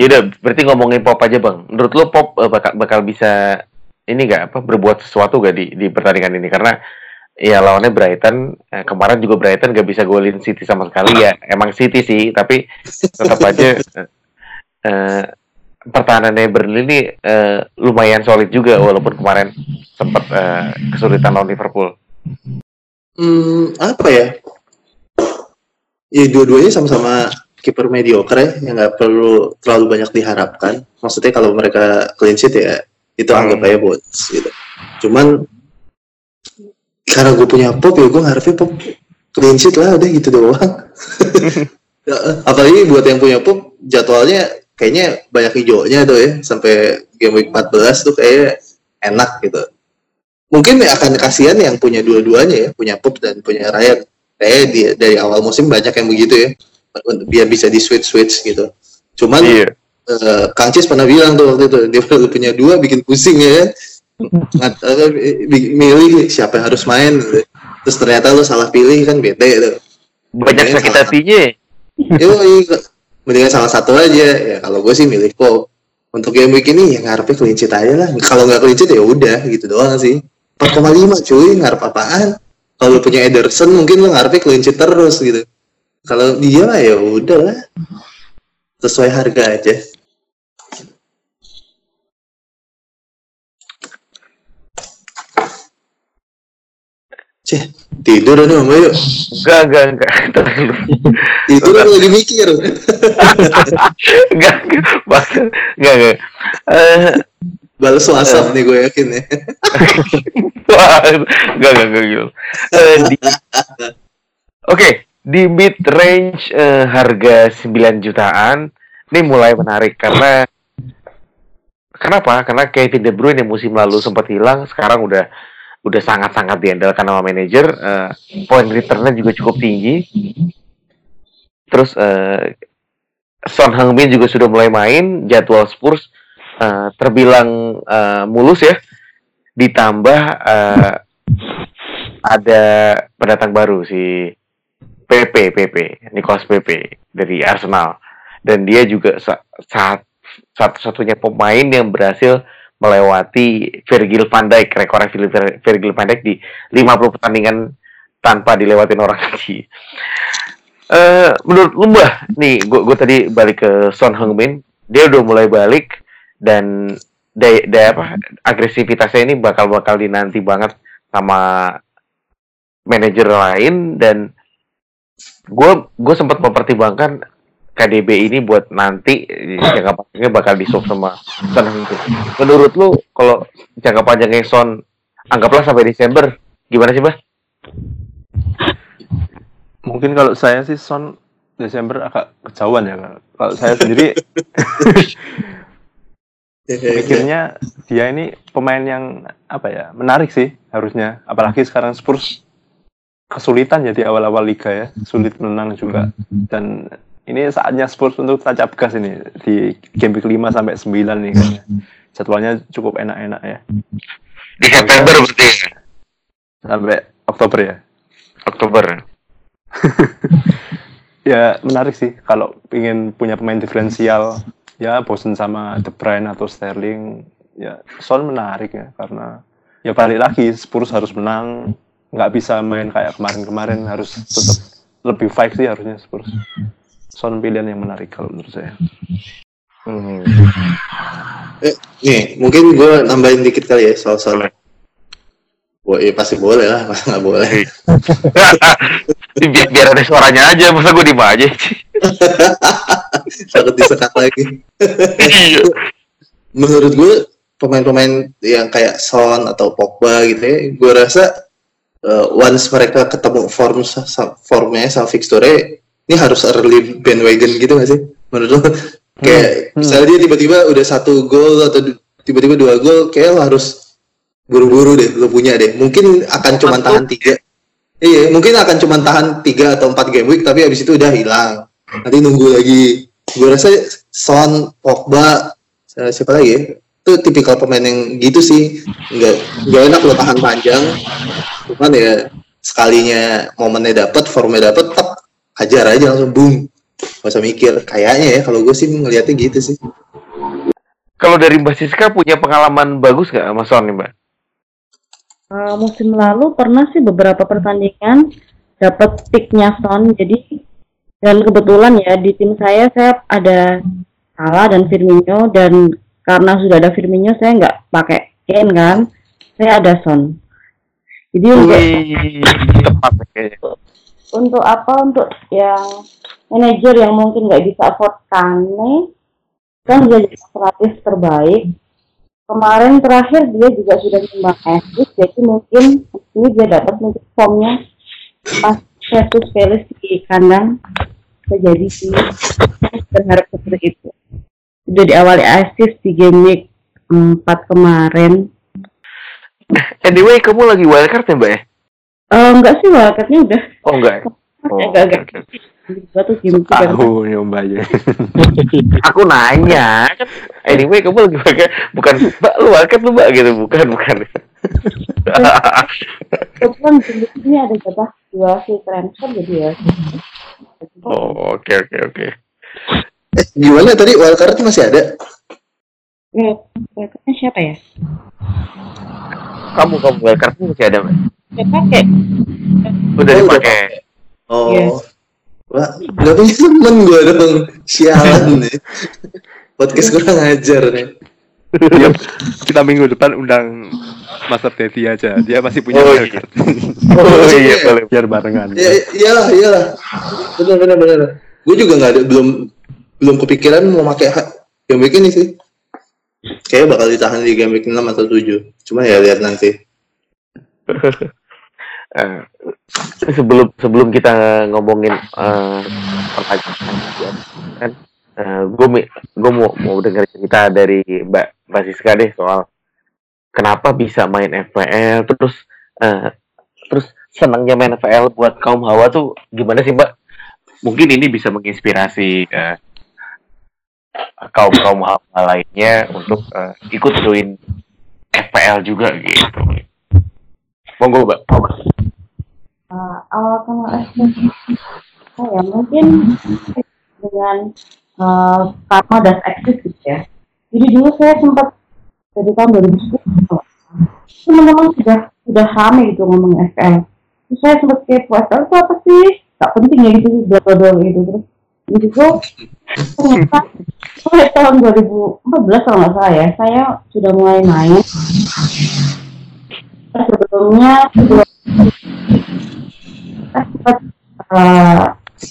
Yaudah, berarti ngomongin pop aja bang. Menurut lo pop eh, bakal bakal bisa ini gak apa berbuat sesuatu gak di di pertandingan ini? Karena ya lawannya Brighton eh, kemarin juga Brighton gak bisa golin City sama sekali ya. Emang City sih, tapi tetap aja eh, eh, pertahanannya Burnley ini eh, lumayan solid juga walaupun kemarin sempat eh, kesulitan lawan Liverpool. Hmm, apa ya? Ya dua-duanya sama-sama kiper mediocre ya, yang nggak perlu terlalu banyak diharapkan. Maksudnya kalau mereka clean sheet ya itu anggap aja bonus gitu. Cuman karena gue punya pop ya gue ngarepnya pop. Clean sheet lah udah gitu doang. Ya, Apalagi buat yang punya pop jadwalnya kayaknya banyak hijaunya tuh ya. Sampai game week 14 tuh kayak enak gitu. Mungkin ya akan kasihan yang punya dua-duanya ya punya Pop dan punya Ryan. Kayak di, dari awal musim banyak yang begitu ya. Biar bisa di switch switch gitu. Cuman Iya. eh, Kang Cis pernah bilang tuh waktu itu dia punya dua bikin pusing ya Bi- milih siapa yang harus main. Terus ternyata lu salah pilih kan bete gitu Banyak sakit hatinya. Yoi, mendingan salah satu aja. Ya kalau gue sih milih Pop. Untuk game week ini ya ngarepnya sheet aja lah. Kalau nggak sheet ya udah gitu doang sih. 4,5 cuy ngarep apaan? Kalau punya Ederson mungkin lu ngarepnya sheet terus gitu. Kalau dia ya udah lah. Sesuai harga aja Cih, tidur nih Mbak yuk. Enggak, enggak, enggak. Tidur kan lagi mikir. Enggak, enggak. Enggak, enggak. Eh, Balas WhatsApp nih gue yakin ya. Enggak, enggak, enggak gitu. Di- Oke, di mid range eh, harga 9 jutaan ini mulai menarik karena kenapa? Karena Kevin De Bruyne yang musim lalu sempat hilang, sekarang udah udah sangat-sangat diandalkan sama manajer. eh, point returnnya juga cukup tinggi. Terus eh, Son Heung-min juga sudah mulai main, jadwal Spurs eh, terbilang eh, mulus ya. Ditambah eh, ada pendatang baru si PP PP Nicholas PP dari Arsenal dan dia juga sa- saat satu-satunya pemain yang berhasil melewati Virgil van Dijk Vir- Virgil van Dijk di 50 pertandingan tanpa dilewatin orang lagi. Eh menurut lu Mbah, nih gue tadi balik ke Son Heung-min, dia udah mulai balik dan daya, daya apa agresivitasnya ini bakal bakal dinanti banget sama manajer lain dan gue gue sempat mempertimbangkan KDB ini buat nanti jangka panjangnya bakal di swap sama Son Heung-min. Menurut lu kalau jangka panjangnya Son anggaplah sampai Desember gimana sih, Bah? Mungkin kalau saya sih Son Desember agak kejauhan ya. Kalau saya sendiri pikirnya dia ini pemain yang apa ya menarik sih harusnya. Apalagi sekarang Spurs kesulitan ya di awal-awal liga ya, sulit menang juga. Dan ini saatnya Spurs untuk tancap gas ini di game week 5 sampai 9 nih kayaknya. Jadwalnya cukup enak-enak ya. Di September berarti? Sampai Oktober ya. Oktober. ya menarik sih kalau ingin punya pemain diferensial ya bosen sama De Bruyne atau Sterling ya Son menarik ya karena ya balik lagi Spurs harus menang nggak bisa main kayak kemarin-kemarin harus tetap lebih fight sih harusnya Spurs Son pilihan yang menarik kalau menurut saya Hmm. Eh, nih, mungkin gue nambahin dikit kali ya soal soal. Wah, iya pasti boleh lah, masa nggak boleh. biar, biar ada suaranya aja, masa gue diem aja. Takut disekat lagi. Iya. Menurut gue pemain-pemain yang kayak Son atau Pogba gitu ya, gue rasa uh, once mereka ketemu form formnya sama fixture ini harus early bandwagon gitu gak sih? Menurut lo? Kayak Hmm. misalnya dia tiba-tiba udah satu gol atau tiba-tiba dua gol, kayak lo harus buru-buru deh, lo punya deh. Mungkin akan cuma tahan tiga, Iya, mungkin akan cuma tahan 3 atau 4 game week tapi habis itu udah hilang. Nanti nunggu lagi. Gue rasa Son, Pogba, eh, siapa lagi ya? Itu tipikal pemain yang gitu sih. Enggak enggak enak lo tahan panjang. Cuman ya sekalinya momennya dapat, formnya dapat, tak hajar aja langsung boom. Gak usah mikir. Kayaknya ya kalau gue sih ngelihatnya gitu sih. Kalau dari Mbak Siska punya pengalaman bagus nggak sama Son nih Mbak? Uh, musim lalu pernah sih beberapa pertandingan dapat picknya Son jadi dan kebetulan ya di tim saya saya ada Salah dan Firmino dan karena sudah ada Firmino saya nggak pakai Kane kan saya ada Son jadi untuk tepat kayaknya. Untuk apa? Untuk yang manajer yang mungkin nggak bisa afford Kane. Kan jadi pelatih terbaik. Kemarin terakhir dia juga sudah nyumbang assist jadi mungkin ini dia dapat mungkin formnya pas versus Palace di kandang. Bisa jadi sih. Berharap seperti itu. Sudah diawali assist di game week 4 kemarin. Anyway, kamu lagi wildcard ya Mbak ya? Uh, enggak sih wildcardnya udah Oh enggak ya? Oh, agak-agak tuh game Tahu aja. Aku nanya kan. Anyway, kamu lagi pakai bukan Mbak lu wildcard lu Mbak gitu, bukan bukan. kebetulan ini ada jatah dua free transfer jadi ya oh, oke oke oke. Eh, gimana tadi wildcard masih ada? Eh, wildcardnya siapa ya? Kamu kamu wildcard masih ada Mbak? Saya pakai Udah Oh, udah dipakai. Oh. Iya. Wah, gak punya temen gue dong. Sialan nih. Podcast kurang ajar nih. Iya, kita minggu depan undang Master Teddy aja. Dia masih punya Oh, wildcard. Oh iya boleh. Biar barengan. Ya, iyalah, iyalah. Bener, bener, bener. Gue juga nggak ada, belum belum kepikiran mau pakai game week ini sih. Kayaknya bakal ditahan di game week 6 atau 7. Cuma ya lihat nanti. Eh, sebelum sebelum kita ngomongin eh, pertanyaan kan gue gue mau mau dengar cerita dari Mbak Mbak Siska deh soal kenapa bisa main FPL terus eh, terus senangnya main FPL buat kaum hawa tuh gimana sih Mbak? Mungkin ini bisa menginspirasi eh, kaum kaum hawa lainnya untuk eh, ikut join FPL juga gitu. Monggo Mbak. uh, kenal FPL oh ya mungkin dengan uh, karma dan eksis gitu ya. Jadi dulu saya sempat dari tahun 2010 teman-teman sudah sudah rame gitu ngomongin FPL terus saya sempat kepo FPL itu apa sih? Tak penting ya gitu bla bla gitu. Terus itu ternyata mulai tahun 2014 kalau nggak salah ya saya sudah mulai main sebelumnya kita sempat uh,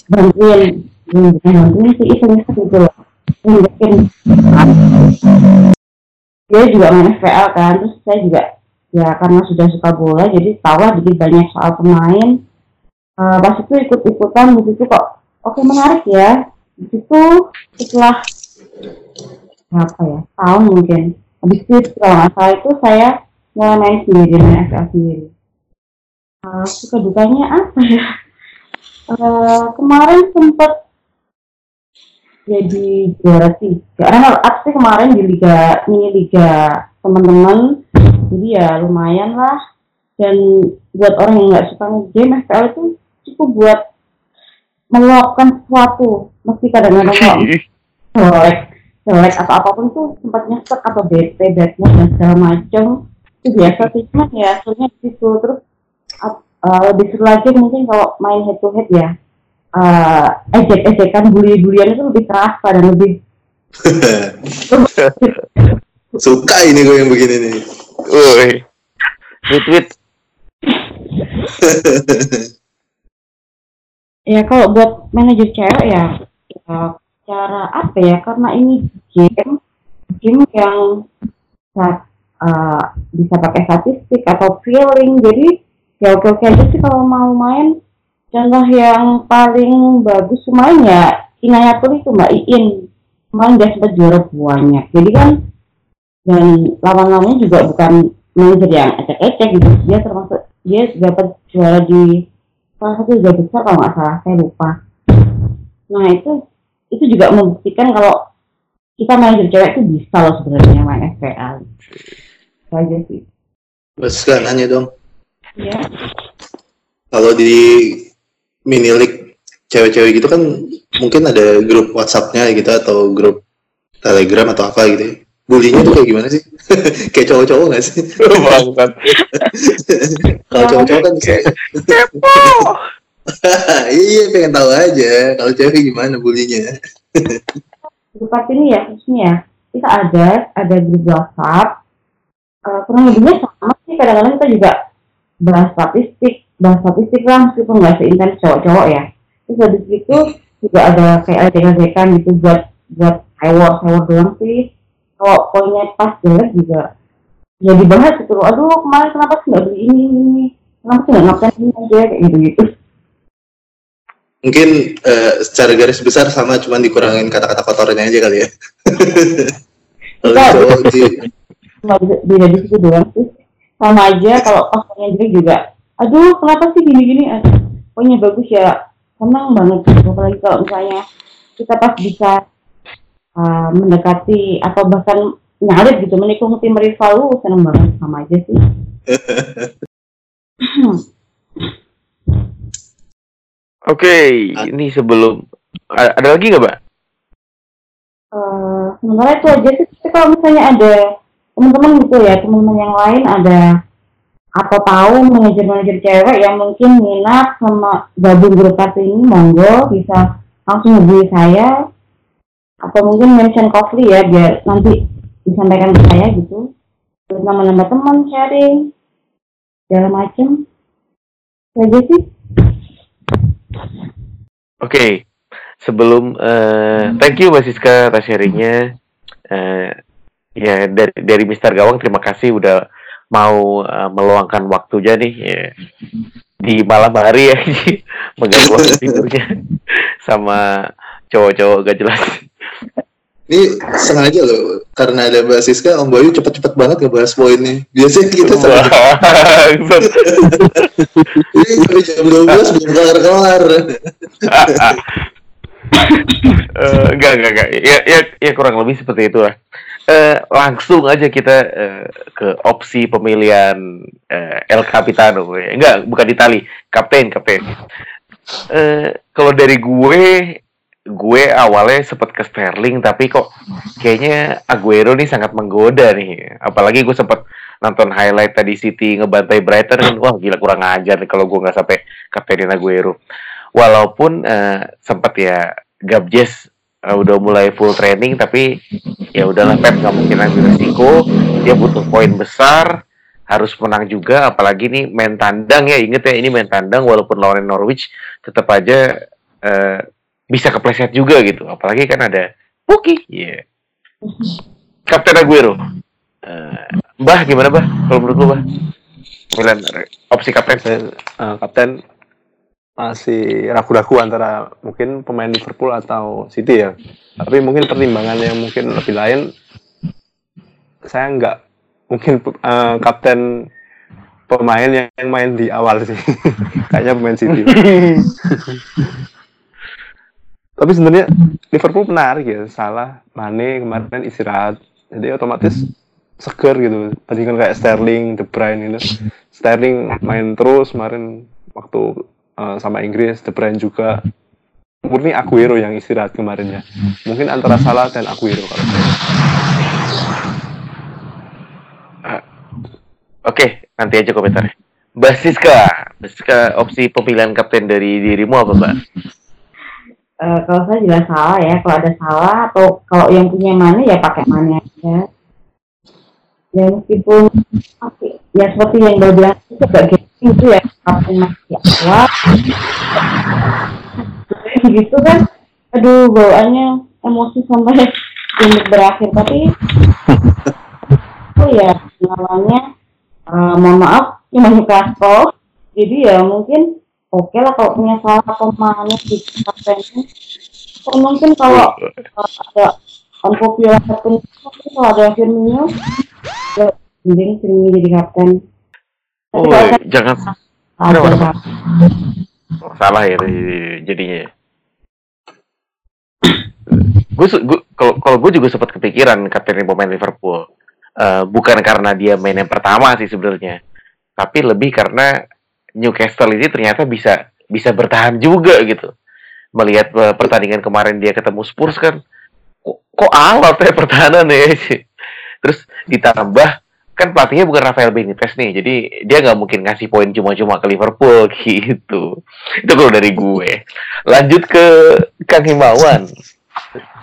bantuin bantuin sih iseng-iseng gitu loh. Dia juga main FPL kan terus saya juga ya karena sudah suka bola jadi tahu lah jadi banyak soal pemain. Uh, pas itu ikut-ikutan di situ kok oke menarik ya. Di situ setelah berapa ya? Tahun mungkin. Habis itu kalau nggak itu saya main sendiri main FPL sendiri. Uh, suka dukanya apa ya? Uh, kemarin sempat jadi juara tiga. Karena up sih kemarin di liga mini liga teman-teman. Jadi ya lumayan lah. Dan buat orang yang nggak suka game FPL itu cukup buat meluapkan sesuatu. Meski kadang-kadang kok jelek jelek atau apa pun tuh sempat nyesek atau bete bad mood dan segala macem itu biasa sih cuman ya hasilnya di situ terus uh, lebih seru lagi mungkin kalau main head to head ya uh, ejek-ejekan bully-bulian itu lebih terasa dan lebih Suka ini gue yang begini nih. Woi. Retweet. ya kalau buat manajer cewek ya, ya cara apa ya karena ini game game yang bisa, uh, bisa pakai statistik atau feeling. Jadi ya oke oke aja sih kalau mau main. Contoh yang paling bagus main ya Inayatul itu Mbak Iin. Main dia sempat juara banyak. Jadi kan dan lawan-lawannya juga bukan manajer yang ecek-ecek gitu. Dia termasuk dia dapat juara di salah satu liga besar kalau nggak salah saya lupa. Nah itu itu juga membuktikan kalau kita jadi cewek itu bisa loh sebenarnya main itu aja sih Mas kan nanya dong. ya Kalau di mini league cewek-cewek gitu kan mungkin ada grup WhatsApp-nya gitu atau grup Telegram atau apa gitu. ya. Bulinya tuh kayak gimana sih? kayak cowok-cowok gak sih? Bangsat. Kalau cowok-cowok kan kayak iya pengen tahu aja kalau cewek gimana bulinya. grup ini ya khususnya ya kita ada ada grup WhatsApp Eh, kurang lebihnya sama sih kadang-kadang kita juga bahas statistik bahas statistik lah meskipun nggak seintens cowok-cowok ya. Terus habis itu juga ada kayak adegan gitu buat buat hewor hewor doang sih. Kalau poinnya pas jelek juga ya dibahas gitu loh. Aduh kemarin kenapa sih nggak beli ini ini kenapa sih nggak ngapain ini aja kayak gitu gitu Mungkin eh, secara garis besar sama cuman dikurangin kata-kata kotornya aja kali ya. Kalau cowok nggak bisa beda di situ doang sih. Sama aja kalau pas poinnya jelek juga aduh kenapa sih gini-gini? Aduh poinnya bagus ya senang banget gitu. Apalagi kalau misalnya kita pas bisa uh, mendekati atau bahkan nyalip gitu menikung tim rival lu seneng banget. Sama aja sih. Oke, ini sebelum ada lagi nggak, Mbak? Eh, sementara itu aja sih. Tapi kalau misalnya ada teman-teman gitu ya teman-teman yang lain ada atau tahu manajer-manajer cewek yang mungkin minat sama gabung grup kartu ini monggo bisa langsung hubungi saya. Atau mungkin mention Coffee ya biar nanti disampaikan ke saya gitu. Terus nama-nama teman sharing segala macem Itu aja sih. Oke, sebelum eh, thank you Mbak Siska atas sharingnya. Eh, ya dari dari Mister Gawang terima kasih udah mau eh, meluangkan waktunya nih ya, di malam hari ya mengganggu waktu tidurnya sama cowok-cowok gak jelas. Ini sengaja loh, karena ada Mbak Siska, Om Bayu cepet-cepet banget ngebahas poinnya. Biasanya kita sampai, Bangsat. ini sampai jam 12 belum kelar-kelar. Eh, enggak enggak enggak ya, ya ya kurang lebih seperti itu lah Eh, langsung aja kita eh, ke opsi pemilihan eh, El Capitano. Gue. enggak bukan Itali kapten kapten. Eh, kalau dari gue gue awalnya sempat ke Sterling tapi kok kayaknya Aguero nih sangat menggoda nih. Apalagi gue sempat nonton highlight tadi City ngebantai Brighton kan. Wah gila kurang ajar nih kalau gue nggak sampai kaptenin Aguero. Walaupun eh, sempat ya Gabjes eh, udah mulai full training tapi ya udahlah Pep nggak mungkin ambil resiko. Dia butuh poin besar harus menang juga apalagi nih main tandang ya. Inget ya ini main tandang walaupun lawan Norwich tetap aja eh, bisa kepleset juga gitu. Apalagi kan ada Puki ya Kapten Aguero. Eh, Mbah gimana Mbah? Kalau menurut lu Mbah? Re- opsi kapten. Eh, kapten masih ragu-ragu antara mungkin pemain Liverpool atau City ya. Tapi mungkin pertimbangan yang mungkin lebih lain, saya nggak mungkin eh, kapten pemain yang main di awal sih. Kayaknya pemain City. Tapi sebenarnya Liverpool menarik ya, salah Mane kemarin istirahat, jadi otomatis seger gitu. Tadi kan kayak Sterling, De Bruyne gitu. Sterling main terus kemarin waktu eh, sama Inggris, De Bruyne juga. Murni Aguero yang istirahat kemarin ya. Mungkin antara Salah dan Aguero kalau saya. Oke, nanti aja komentarnya. Mbak Siska, Mbak Siska, opsi pemilihan kapten dari dirimu apa, Mbak? Eh, kalau saya jelas salah ya kalau ada salah atau kalau yang punya mana ya pakai mana aja ya meskipun oke, ya seperti yang Mbak bilang itu gengsi itu ya kapten masih awal gitu kan. Aduh bawaannya emosi sampai untuk berakhir. Tapi oh ya namanya eh, mohon maaf cuma Newcastle jadi ya mungkin oke lah kalau punya salah pemain di kaptennya atau mungkin kalau uh, ada unpopular mungkin kalau ada Firmino ya mending Firmino jadi kapten Oh, jangan. ada kapten salah ya jadinya. gue kalau kalau gue juga sempat kepikiran kapten pemain Liverpool. Uh, bukan karena dia main yang pertama sih sebenarnya, tapi lebih karena Newcastle ini ternyata bisa bisa bertahan juga gitu. Melihat uh, pertandingan kemarin dia ketemu Spurs kan, kok, kok alat ya pertahanan ya sih. Terus ditambah kan pelatihnya bukan Rafael Benitez nih, jadi dia nggak mungkin ngasih poin cuma-cuma ke Liverpool gitu. Itu kalau dari gue. Lanjut ke Kang Himawan.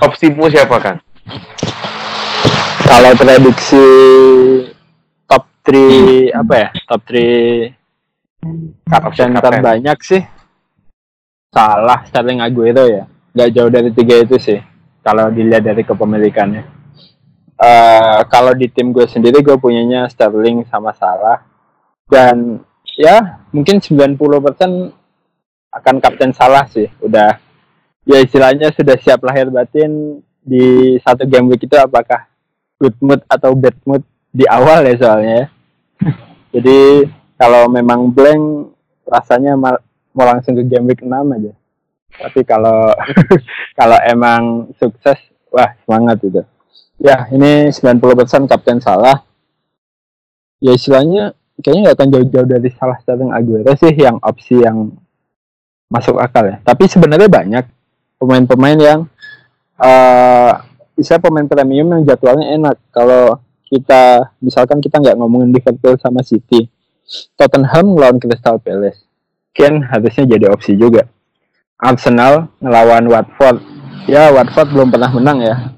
Opsimu siapa Kang? Kalau prediksi top 3 apa ya? Top 3 kapten terbanyak sih salah Sterling Aguero ya. Gak jauh dari tiga itu sih. Kalau dilihat dari kepemilikannya. Uh, kalau di tim gue sendiri gue punyanya Sterling sama Salah. Dan ya mungkin 90% akan kapten Salah sih. Udah ya istilahnya sudah siap lahir batin di satu game week itu apakah good mood atau bad mood di awal ya soalnya ya. Jadi kalau memang blank rasanya mau langsung ke game week 6 aja. Tapi kalau kalau emang sukses, wah semangat itu. Ya, ini 90% kapten salah. Ya istilahnya kayaknya nggak akan jauh-jauh dari salah starting Aguero sih yang opsi yang masuk akal ya. Tapi sebenarnya banyak pemain-pemain yang uh, bisa pemain premium yang jadwalnya enak. Kalau kita misalkan kita nggak ngomongin Liverpool sama City, Tottenham ngelawan Crystal Palace, Ken harusnya jadi opsi juga. Arsenal ngelawan Watford, ya Watford belum pernah menang ya.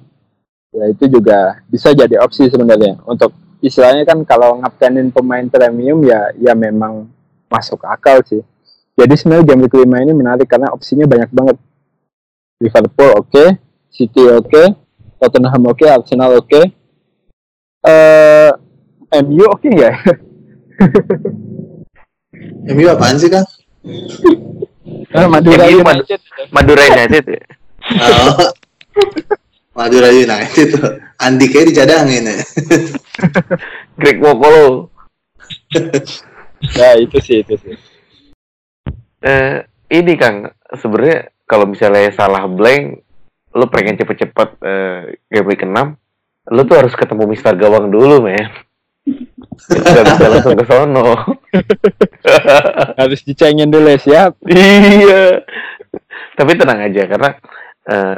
Ya itu juga bisa jadi opsi sebenarnya. Untuk istilahnya kan kalau ngaptenin pemain premium ya ya memang masuk akal sih. Jadi sebenarnya game week 5 ini menarik karena opsinya banyak banget. Liverpool oke, okay, City oke, okay, Tottenham oke, okay, Arsenal oke. Okay. Uh, eh, MU oke okay ya? MU apaan sih kang? Ah, Madura MU United. Madura United. Ya? oh. Madura United. Andi kayak dicadangin ya. Greg Wokolo. ya itu sih itu sih. Eh ini Kang sebenarnya kalau misalnya salah blank lu pengen cepet-cepet uh, game week 6 lu tuh harus ketemu Mister Gawang dulu men Gak bisa langsung ke sono harus dicengin dulu ya siap iya tapi tenang aja karena uh,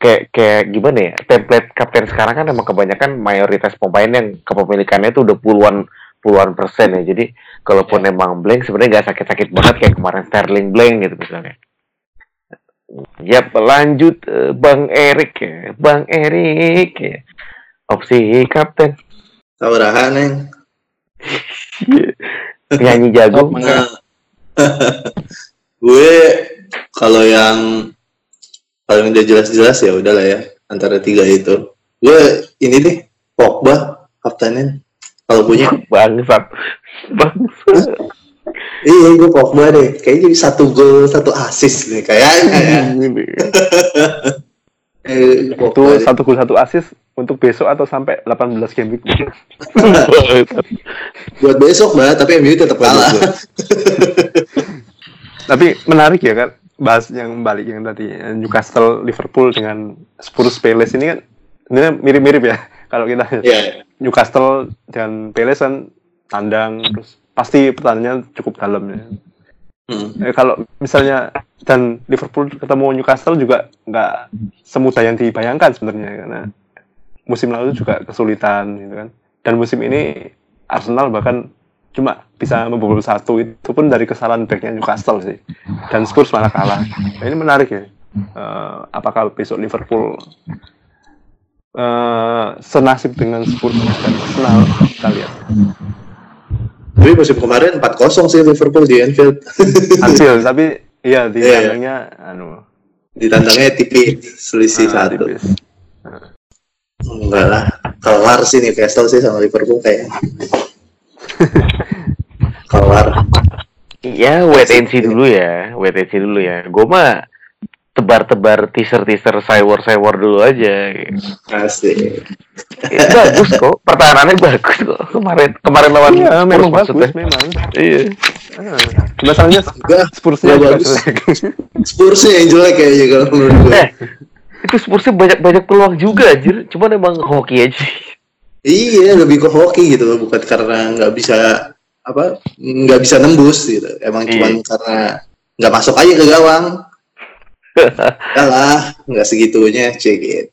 kayak kayak gimana ya template kapten sekarang kan emang kebanyakan mayoritas pemain yang kepemilikannya tuh udah puluhan puluhan persen ya jadi kalaupun yeah. emang blank sebenarnya gak sakit-sakit banget kayak kemarin Sterling blank gitu misalnya Ya, lanjut eh, Bang Erik ya. Bang Erik ya. Opsi kapten. Tahu rahan, Neng. Nyanyi jago. Nah, gue kalau yang paling udah jelas-jelas ya udahlah ya antara tiga itu. Gue ini deh Pogba kaptenin kalau punya. Bangsat. Bangsat. Iya, gue Pogba deh. Kayaknya jadi satu gol, satu assist nih kayaknya ya. eh, itu satu gol satu assist untuk besok atau sampai 18 game week. Buat besok, Mbak, tapi MU tetap kalah. tapi menarik ya kan bahas yang balik yang tadi Newcastle Liverpool dengan Spurs Palace ini kan ini mirip-mirip ya kalau kita yeah. Newcastle dan Palace kan tandang terus pasti pertanyaannya cukup dalam ya. Hmm. Eh, kalau misalnya dan Liverpool ketemu Newcastle juga nggak semudah yang dibayangkan sebenarnya karena musim lalu juga kesulitan gitu kan. Dan musim ini Arsenal bahkan cuma bisa membobol satu itu pun dari kesalahan backnya Newcastle sih. Dan Spurs malah kalah. Nah, ini menarik ya. Uh, apakah besok Liverpool uh, senasib dengan Spurs dan Arsenal kita lihat. Tapi musim kemarin 4-0 sih Liverpool di Anfield. Hasil, tapi iya di yeah. tandangnya anu. Di tandangnya tipis, selisih ah, satu. Tipis. Enggak lah, kelar sih Newcastle sih sama Liverpool kayak. kelar. Iya, wait and see dulu ya, wait and see dulu ya. Gue mah tebar-tebar teaser-teaser cyber-cyber dulu aja. Asik. Ya, bagus kok, pertahanannya bagus kok. Kemarin kemarin lawan iya, memang bagus memang. Iya. Masalahnya Enggak, Spursnya juga bagus. jelek. Spursnya yang jelek kayaknya kalau menurut gue. Eh, itu Spursnya banyak banyak peluang juga anjir. Cuman emang hoki aja. Iya, lebih ke hoki gitu loh, bukan karena nggak bisa apa nggak bisa nembus gitu. Emang Iya. cuman karena nggak masuk aja ke gawang. Enggak lah, nggak segitunya, cek gitu.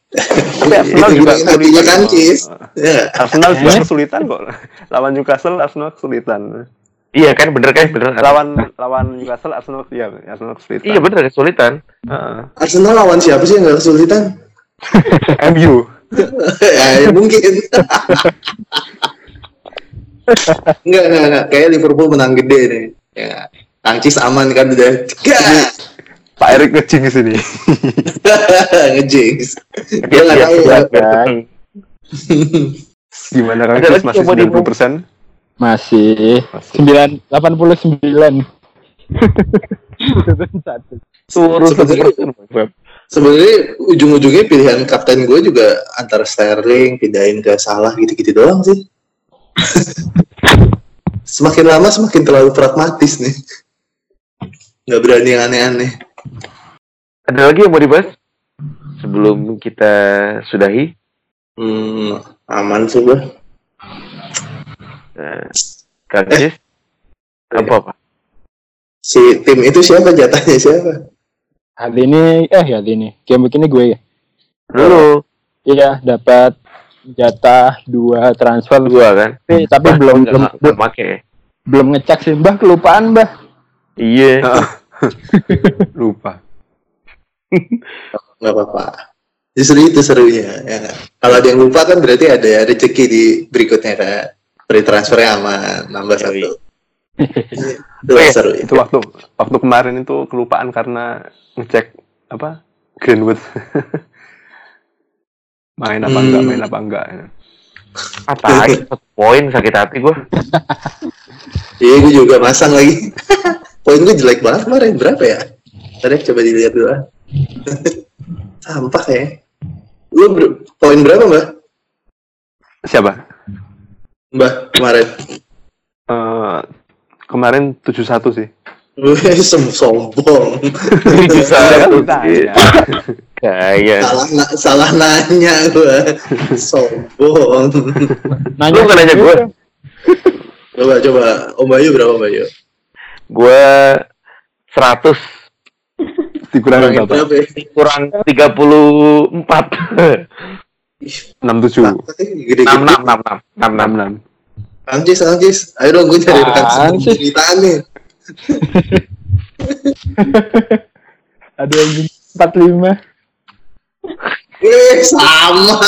Tapi Arsenal Itu juga kesulitan kan, kok. Cis. Ya, Arsenal juga Eh? kesulitan kok. Lawan Newcastle Arsenal kesulitan. Iya kan bener kan bener. Lawan lawan Newcastle Arsenal iya Arsenal kesulitan. Iya bener kesulitan. Heeh. Arsenal lawan siapa sih yang nggak kesulitan? MU. Ya, ya mungkin. Enggak, enggak, enggak. Kayak Liverpool menang gede nih. Ya, Tangcis aman kan udah. Pak Erik ngecing di sini. Ngejinx. Dia nggak tahu ya. kan? Gimana kan masih dibawa? 90 persen? Masih Masih. sembilan delapan puluh sembilan. Sebenarnya- sebenarnya. Ujung-ujungnya pilihan kapten gue juga antara Sterling pindahin ke Salah gitu-gitu doang sih. semakin lama semakin terlalu pragmatis nih. Nggak berani yang aneh-aneh. Ada lagi yang mau dibahas? Sebelum kita sudahi. Hmm, aman sih gue. Nah, Kang Cis, apa apa? Si tim itu siapa jatahnya siapa? Hari ini eh ya hari ini game begini gue ya. Lu Iya dapat jatah dua transfer dua kan? tapi, tapi belum belum nggak nggak make. belum ngecek sih mbah kelupaan mbah. Iya. Lupa. Nggak apa-apa. Justru itu serunya. Ya. Kalau ada yang lupa kan berarti ada rezeki di berikutnya kan. Free transfernya aman, nambah satu. itu iya. seru ya. Itu waktu waktu kemarin itu kelupaan karena ngecek apa? Greenwood. main apa Hmm. enggak, main apa enggak. Apa aja satu poin sakit hati gua. Iya, gue juga masang lagi. Poin gue jelek banget kemarin. Berapa ya? Tadi coba dilihat dulu ah. Sampah ya. Lu ber- poin berapa, Mbak? Siapa? Mbak, kemarin. Eh, kemarin 71 sih. Gue sem- sombong. Satu. Tanya. Kayak. salah, na- salah nanya gue. sombong. Lu nggak nanya gue? Coba, coba. Om Bayu berapa, Om Bayu? Gua 100 Dikurangin Kurangin berapa? ya? kurang 34. 67. Gede-gede. 66 66 66. 66. Anjis, anjis. Ayo dong, gue cari rekan Apaan sih? ceritaan nih. Ada yang empat lima. Eh, sama.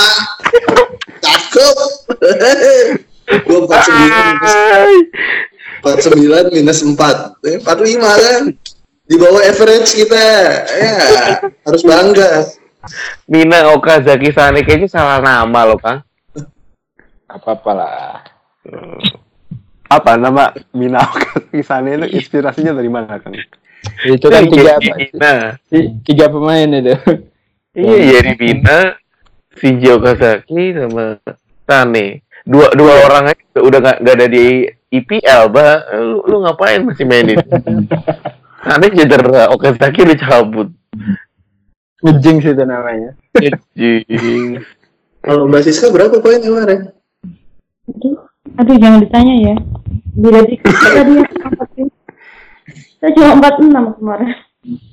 Cakep. gue 49 minus, 49 minus 4. Eh, 45 kan. Di bawah average kita. Ya, harus bangga. Mina Okazaki Sane kayaknya salah nama loh, Kang. Apa-apa lah. Apa nama Mina Okazaki-sane itu inspirasinya dari mana, Kang? Itu kan tiga ti- tiga pemain itu. Iya, Yeri Mina, Shinji Okazaki sama Sane. Dua dua orang aja udah nggak nggak ada di IPL, bah. Lu, lu ngapain masih mainin? Sane cedera, Okazaki udah cabut. Ngejing sih itu namanya. Jing. Kalau Mbak Siska berapa poin kemarin? Aduh, jangan ditanya ya. Bila di tadi apa sih? Saya cuma 46 kemarin.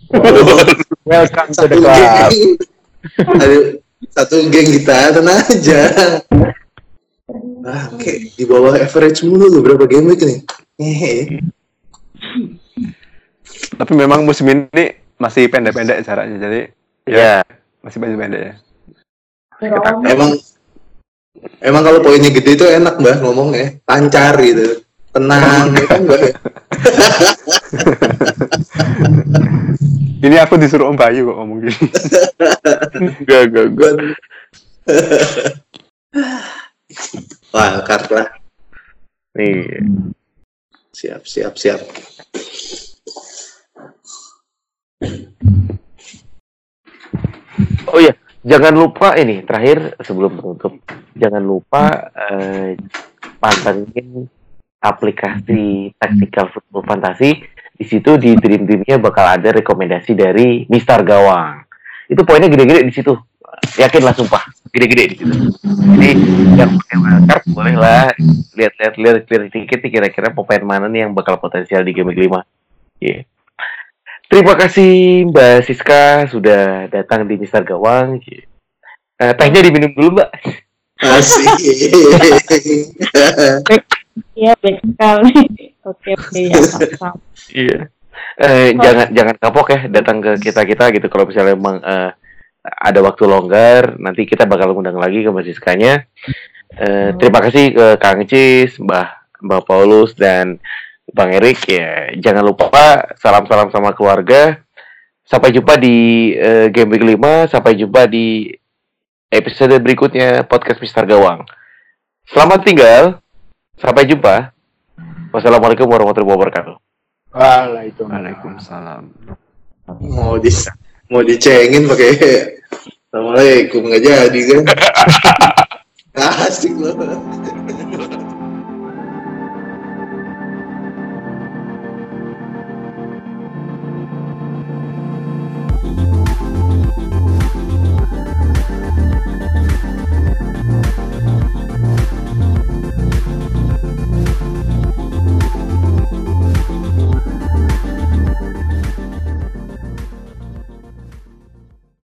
Welcome to Satu the club. geng. Aduh, satu geng kita, tenang aja. Ah, oke. Di bawah average mulu loh. Berapa game week nih? Hehe. Tapi memang musim ini masih pendek-pendek jaraknya, jadi Ya, masih pendek-pendek ya. Emang emang kalau poinnya gede itu enak mbak ngomongnya, lancar gitu, tenang, ya kan mbak. Ini aku disuruh Om Bayu kok ngomong gini. enggak enggak. Wah, card lah. Nih, Siap, siap, siap. Oh iya, jangan lupa ini terakhir sebelum menutup, jangan lupa eh, pantengin aplikasi tactical football fantasi di situ di dream dreamnya bakal ada rekomendasi dari Mister Gawang. Itu poinnya gede-gede di situ. Yakin lah sumpah. Gede-gede di situ. Jadi yang pakai wildcard boleh lah lihat-lihat lihat lihat dikit kira-kira pemain mana nih yang bakal potensial di game kelima yeah. Terima kasih Mbak Siska sudah datang di Mister Gawang uh, tehnya diminum dulu Mbak Asik. Iya, baik sekali. Oke, oke ya. Iya. Eh, jangan jangan kapok ya datang ke kita kita gitu kalau misalnya emang eh, ada waktu longgar nanti kita bakal undang lagi ke Mbak Siskanya. Eh, terima kasih ke Kang Cis, Mbah Mbak Paulus dan Bang Erik ya. Jangan lupa salam-salam sama keluarga. Sampai jumpa di eh, game week 5, sampai jumpa di episode berikutnya podcast Mister Gawang. Selamat tinggal. Sampai jumpa. Wassalamualaikum warahmatullahi wabarakatuh. Waalaikumsalam. mau di mau dicengin pakai Assalamualaikum nggak jadi kan asik loh